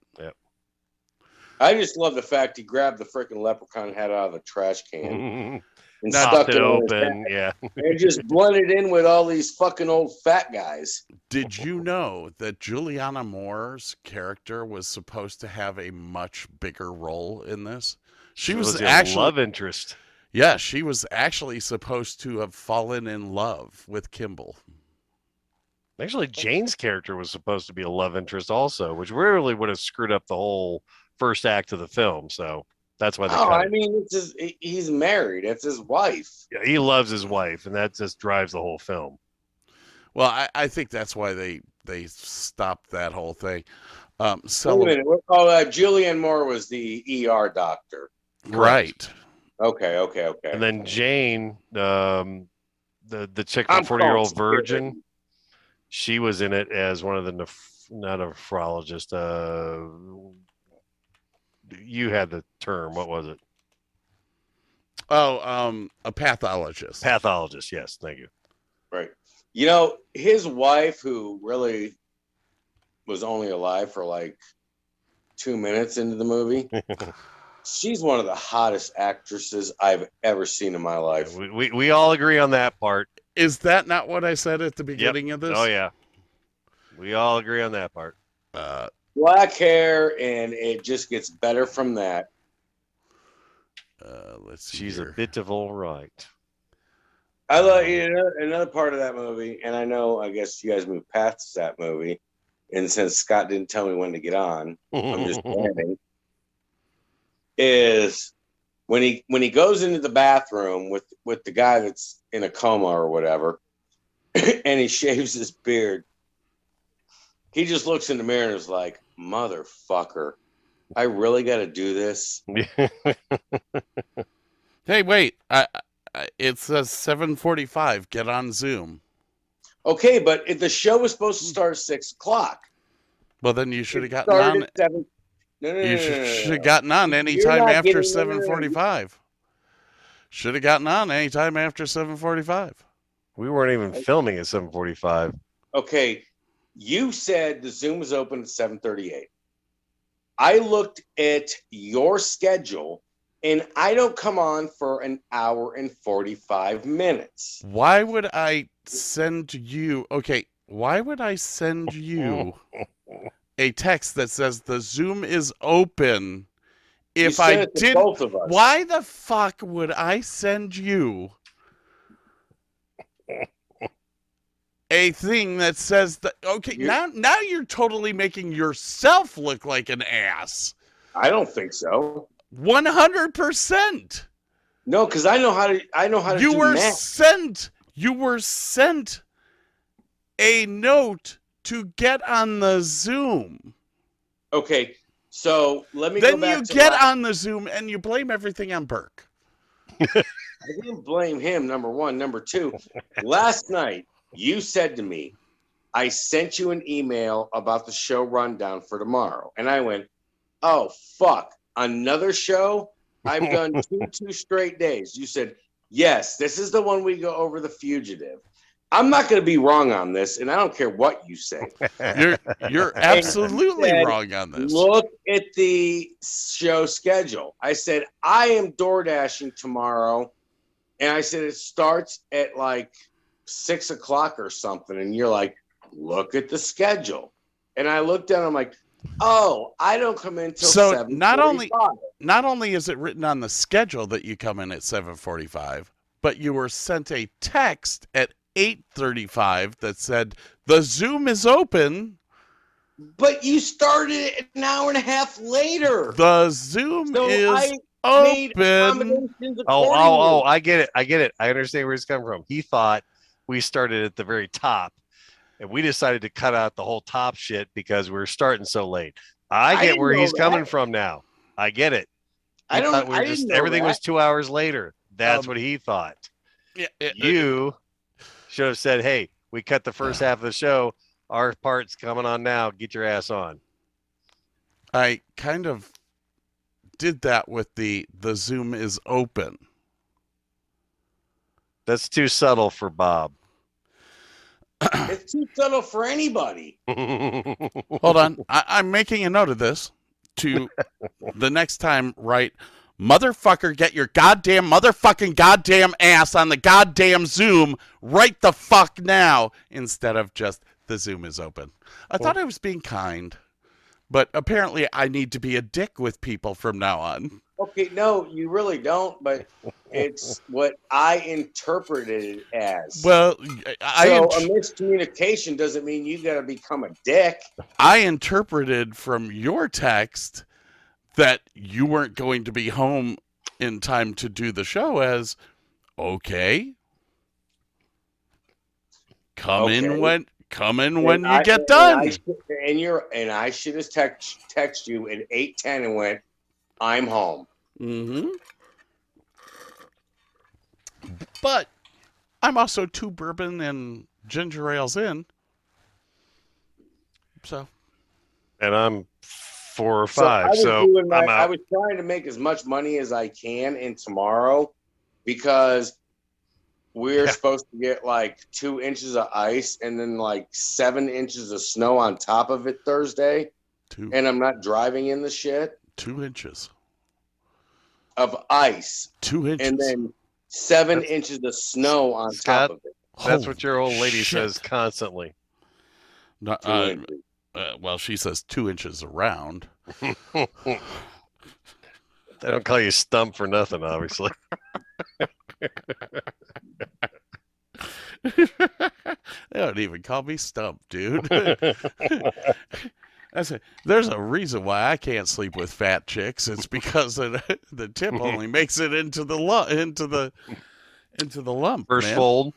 [SPEAKER 4] I just love the fact he grabbed the freaking leprechaun hat out of the trash can and
[SPEAKER 1] Now-
[SPEAKER 4] stuck
[SPEAKER 2] it
[SPEAKER 4] it
[SPEAKER 2] open.
[SPEAKER 4] hat
[SPEAKER 2] Yeah.
[SPEAKER 4] and just blended in with all these fucking old fat guys.
[SPEAKER 1] Did you know that Julianne Moore's character was supposed to have a much bigger role in this? She was,
[SPEAKER 2] the
[SPEAKER 1] actually
[SPEAKER 2] love interest.
[SPEAKER 1] Yeah, she was actually supposed to have fallen in love with Kimball.
[SPEAKER 2] Actually, Jane's character was supposed to be a love interest also, which really would have screwed up the whole first act of the film. So that's why they
[SPEAKER 4] Oh, I mean, it's his, he's married. It's his wife.
[SPEAKER 2] Yeah, he loves his wife, and that just drives the whole film.
[SPEAKER 1] Well, I, I think that's why they they stopped that whole thing. Um,
[SPEAKER 4] Wait a minute. Oh, uh, Julianne Moore was the ER doctor.
[SPEAKER 1] right,
[SPEAKER 4] Okay, okay, okay.
[SPEAKER 2] And then Jane, um, the the chick
[SPEAKER 4] I'm
[SPEAKER 2] Forty Year Old Virgin, she was in it as one of the neph- not a nephrologist. Uh, you had the term. What was it?
[SPEAKER 1] Oh, um, a pathologist.
[SPEAKER 2] Pathologist. Yes, thank you.
[SPEAKER 4] Right. You know, his wife, who really was only alive for like two minutes into the movie, she's one of the hottest actresses I've ever seen in my life.
[SPEAKER 2] We, we we all agree on that part.
[SPEAKER 1] Is that not what I said at the beginning of this?
[SPEAKER 2] Oh yeah, we all agree on that part.
[SPEAKER 1] Uh,
[SPEAKER 4] Black hair, and it just gets better from that.
[SPEAKER 1] uh, let's see.
[SPEAKER 2] She's a bit of all right.
[SPEAKER 4] I love you know, another part of that movie, and I know I guess you guys moved past that movie, and since Scott didn't tell me when to get on, I'm just planning. Is when he when he goes into the bathroom with with the guy that's in a coma or whatever, and he shaves his beard. He just looks in the mirror and is like, "Motherfucker, I really got to do this."
[SPEAKER 1] Hey, wait. I, I, it says 7:45. Get on Zoom.
[SPEAKER 4] Okay, but if the show was supposed to start at six o'clock,
[SPEAKER 1] Well, then you should have gotten on.
[SPEAKER 4] at seven. No, no, no,
[SPEAKER 1] You
[SPEAKER 4] no, no, no,
[SPEAKER 1] should
[SPEAKER 4] no.
[SPEAKER 1] have gotten on
[SPEAKER 4] You're
[SPEAKER 1] anytime after
[SPEAKER 4] getting- no, no, no, no.
[SPEAKER 1] 7:45. Should have gotten on anytime after 7:45.
[SPEAKER 2] we weren't even filming at 7:45.
[SPEAKER 4] Okay, you said the Zoom was open at 7:38. I looked at your schedule and I don't come on for an hour and 45 minutes.
[SPEAKER 1] Why would I send you? Okay, why would I send you a text that says the Zoom is open if I did?
[SPEAKER 4] both of us.
[SPEAKER 1] Why the fuck would I send you a thing that says that? Okay,
[SPEAKER 4] You-
[SPEAKER 1] now now you're totally making yourself look like an ass.
[SPEAKER 4] I don't think so.
[SPEAKER 1] One hundred percent.
[SPEAKER 4] No, because I know how to. I know how to
[SPEAKER 1] You
[SPEAKER 4] do
[SPEAKER 1] were
[SPEAKER 4] math.
[SPEAKER 1] sent. You were sent a note to get on the Zoom.
[SPEAKER 4] Okay, so let me. go
[SPEAKER 1] Then you get
[SPEAKER 4] la-
[SPEAKER 1] on the Zoom and you blame everything on Burke.
[SPEAKER 4] I didn't blame him. Number one. Number two. last night you said to me, "I sent you an email about the show rundown for tomorrow," and I went, "Oh fuck, another show? I've done two two straight days." You said, "Yes, this is the one we go over the fugitive." I'm not going to be wrong on this, and I don't care what you say.
[SPEAKER 1] You're you're absolutely
[SPEAKER 4] said,
[SPEAKER 1] wrong on this.
[SPEAKER 4] Look at the show schedule. I said, I am door dashing tomorrow. And I said, it starts at like six o'clock or something. And you're like, look at the schedule. And I looked down, I'm like, oh, I don't come in till
[SPEAKER 1] So,
[SPEAKER 4] 7:45.
[SPEAKER 1] not only- Not only is it written on the schedule that you come in at 7:45, but you were sent a text at 8:35 that said the Zoom is open.
[SPEAKER 4] But you started it an hour and a half later.
[SPEAKER 1] The Zoom
[SPEAKER 4] So
[SPEAKER 1] is
[SPEAKER 4] I
[SPEAKER 1] open.
[SPEAKER 2] Oh, oh, oh! I get it. I get it. I understand where he's coming from. He thought we started at the very top, and we decided to cut out the whole top shit because we are starting so late. I
[SPEAKER 4] I
[SPEAKER 2] get
[SPEAKER 4] didn't
[SPEAKER 2] where
[SPEAKER 4] know
[SPEAKER 2] he's coming from now. I get it. He
[SPEAKER 4] I don't.
[SPEAKER 2] thought we
[SPEAKER 4] I
[SPEAKER 2] just everything
[SPEAKER 4] that.
[SPEAKER 2] was two hours later. That's
[SPEAKER 1] Um,
[SPEAKER 2] what he thought.
[SPEAKER 1] Yeah, it-
[SPEAKER 2] You should have said, "Hey, we cut the first half of the show. Our part's coming on now. Get your ass on."
[SPEAKER 1] I kind of did that with the the Zoom is open.
[SPEAKER 2] That's too subtle for Bob.
[SPEAKER 4] It's too subtle for anybody.
[SPEAKER 1] Hold on, I, I'm making a note of this to the next time. Right, motherfucker, get your goddamn motherfucking goddamn ass on the goddamn Zoom right the fuck now instead of just the Zoom is open. I thought I was being kind, but apparently I need to be a dick with people from now on.
[SPEAKER 4] Okay, no, you really don't, but it's what I interpreted it as.
[SPEAKER 1] Well, I
[SPEAKER 4] so
[SPEAKER 1] int-
[SPEAKER 4] a miscommunication doesn't mean you got to become a dick.
[SPEAKER 1] I interpreted from your text that you weren't going to be home in time to do the show as okay. Come
[SPEAKER 4] Okay.
[SPEAKER 1] in when come in when
[SPEAKER 4] And
[SPEAKER 1] you
[SPEAKER 4] I-
[SPEAKER 1] get
[SPEAKER 4] and
[SPEAKER 1] done.
[SPEAKER 4] I and you're and I should have text text you at eight ten and went, I'm home.
[SPEAKER 1] Hmm But I'm also two bourbon and ginger ales in. So
[SPEAKER 2] and I'm four or
[SPEAKER 4] So I
[SPEAKER 2] five.
[SPEAKER 4] was
[SPEAKER 2] So,
[SPEAKER 4] my-
[SPEAKER 2] I'm
[SPEAKER 4] I was trying to make as much money as I can in tomorrow because we're
[SPEAKER 2] Yeah.
[SPEAKER 4] supposed to get like two inches of ice and then like seven inches of snow on top of it Thursday.
[SPEAKER 1] two
[SPEAKER 4] And I'm not driving in the shit
[SPEAKER 1] two inches.
[SPEAKER 4] Of ice
[SPEAKER 1] Two inches.
[SPEAKER 4] and then seven
[SPEAKER 2] That's-
[SPEAKER 4] inches of snow on
[SPEAKER 2] Scott,
[SPEAKER 4] top of it.
[SPEAKER 2] That's
[SPEAKER 1] Holy
[SPEAKER 2] what your old lady
[SPEAKER 1] shit.
[SPEAKER 2] says constantly.
[SPEAKER 1] No,
[SPEAKER 4] Two
[SPEAKER 1] uh, uh, well, she says two inches around.
[SPEAKER 2] they don't call you stump for nothing, obviously.
[SPEAKER 1] they don't even call me Stump, dude. I said, there's a reason why I can't sleep with fat chicks. It's because of the, the tip only makes it into the lu- into the into the lump.
[SPEAKER 2] First
[SPEAKER 1] man.
[SPEAKER 2] fold.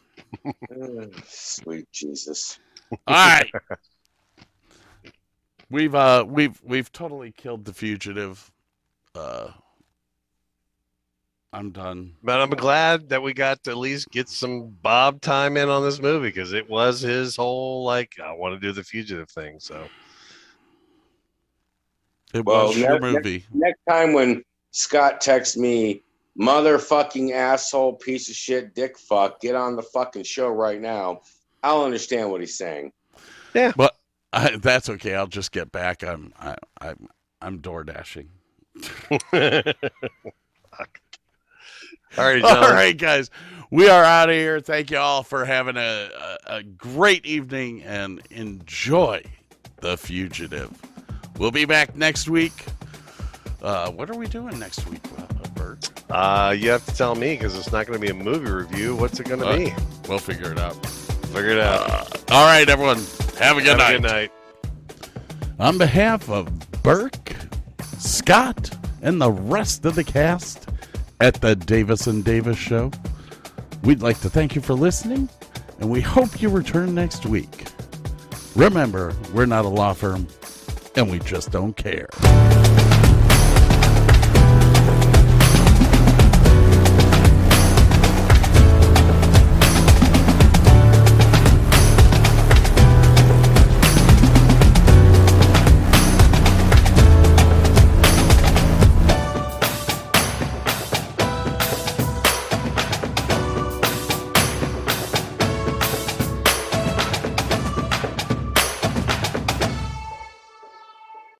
[SPEAKER 4] Sweet Jesus.
[SPEAKER 1] All right. We've uh we've we've totally killed the fugitive. Uh I'm done.
[SPEAKER 2] But I'm glad that we got to at least get some Bob time in on this movie because it was his whole like I want to do the fugitive thing. So
[SPEAKER 1] It
[SPEAKER 4] Well,
[SPEAKER 1] was your
[SPEAKER 4] ne- ne-
[SPEAKER 1] movie.
[SPEAKER 4] Next time when Scott texts me, motherfucking asshole, piece of shit, dick fuck, get on the fucking show right now. I'll understand what he's saying.
[SPEAKER 1] Yeah, but I, that's okay. I'll just get back. I'm I, I'm I'm door dashing.
[SPEAKER 2] all right,
[SPEAKER 1] All
[SPEAKER 2] John.
[SPEAKER 1] right, guys, we are out of here. Thank you all for having a, a, a great evening and enjoy the fugitive. We'll be back next week. Uh, what are we doing next week, uh, Bert?
[SPEAKER 2] Uh, you have to tell me because it's not going to be a movie review. What's it going to
[SPEAKER 1] Uh,
[SPEAKER 2] be?
[SPEAKER 1] We'll figure it out.
[SPEAKER 2] Figure it out.
[SPEAKER 1] Uh, all right, everyone. Have a good
[SPEAKER 2] Have
[SPEAKER 1] night.
[SPEAKER 2] a good night.
[SPEAKER 1] On behalf of Burke, Scott, and the rest of the cast at the Davis and Davis Show, we'd like to thank you for listening, and we hope you return next week. Remember, we're not a law firm, and we just don't care.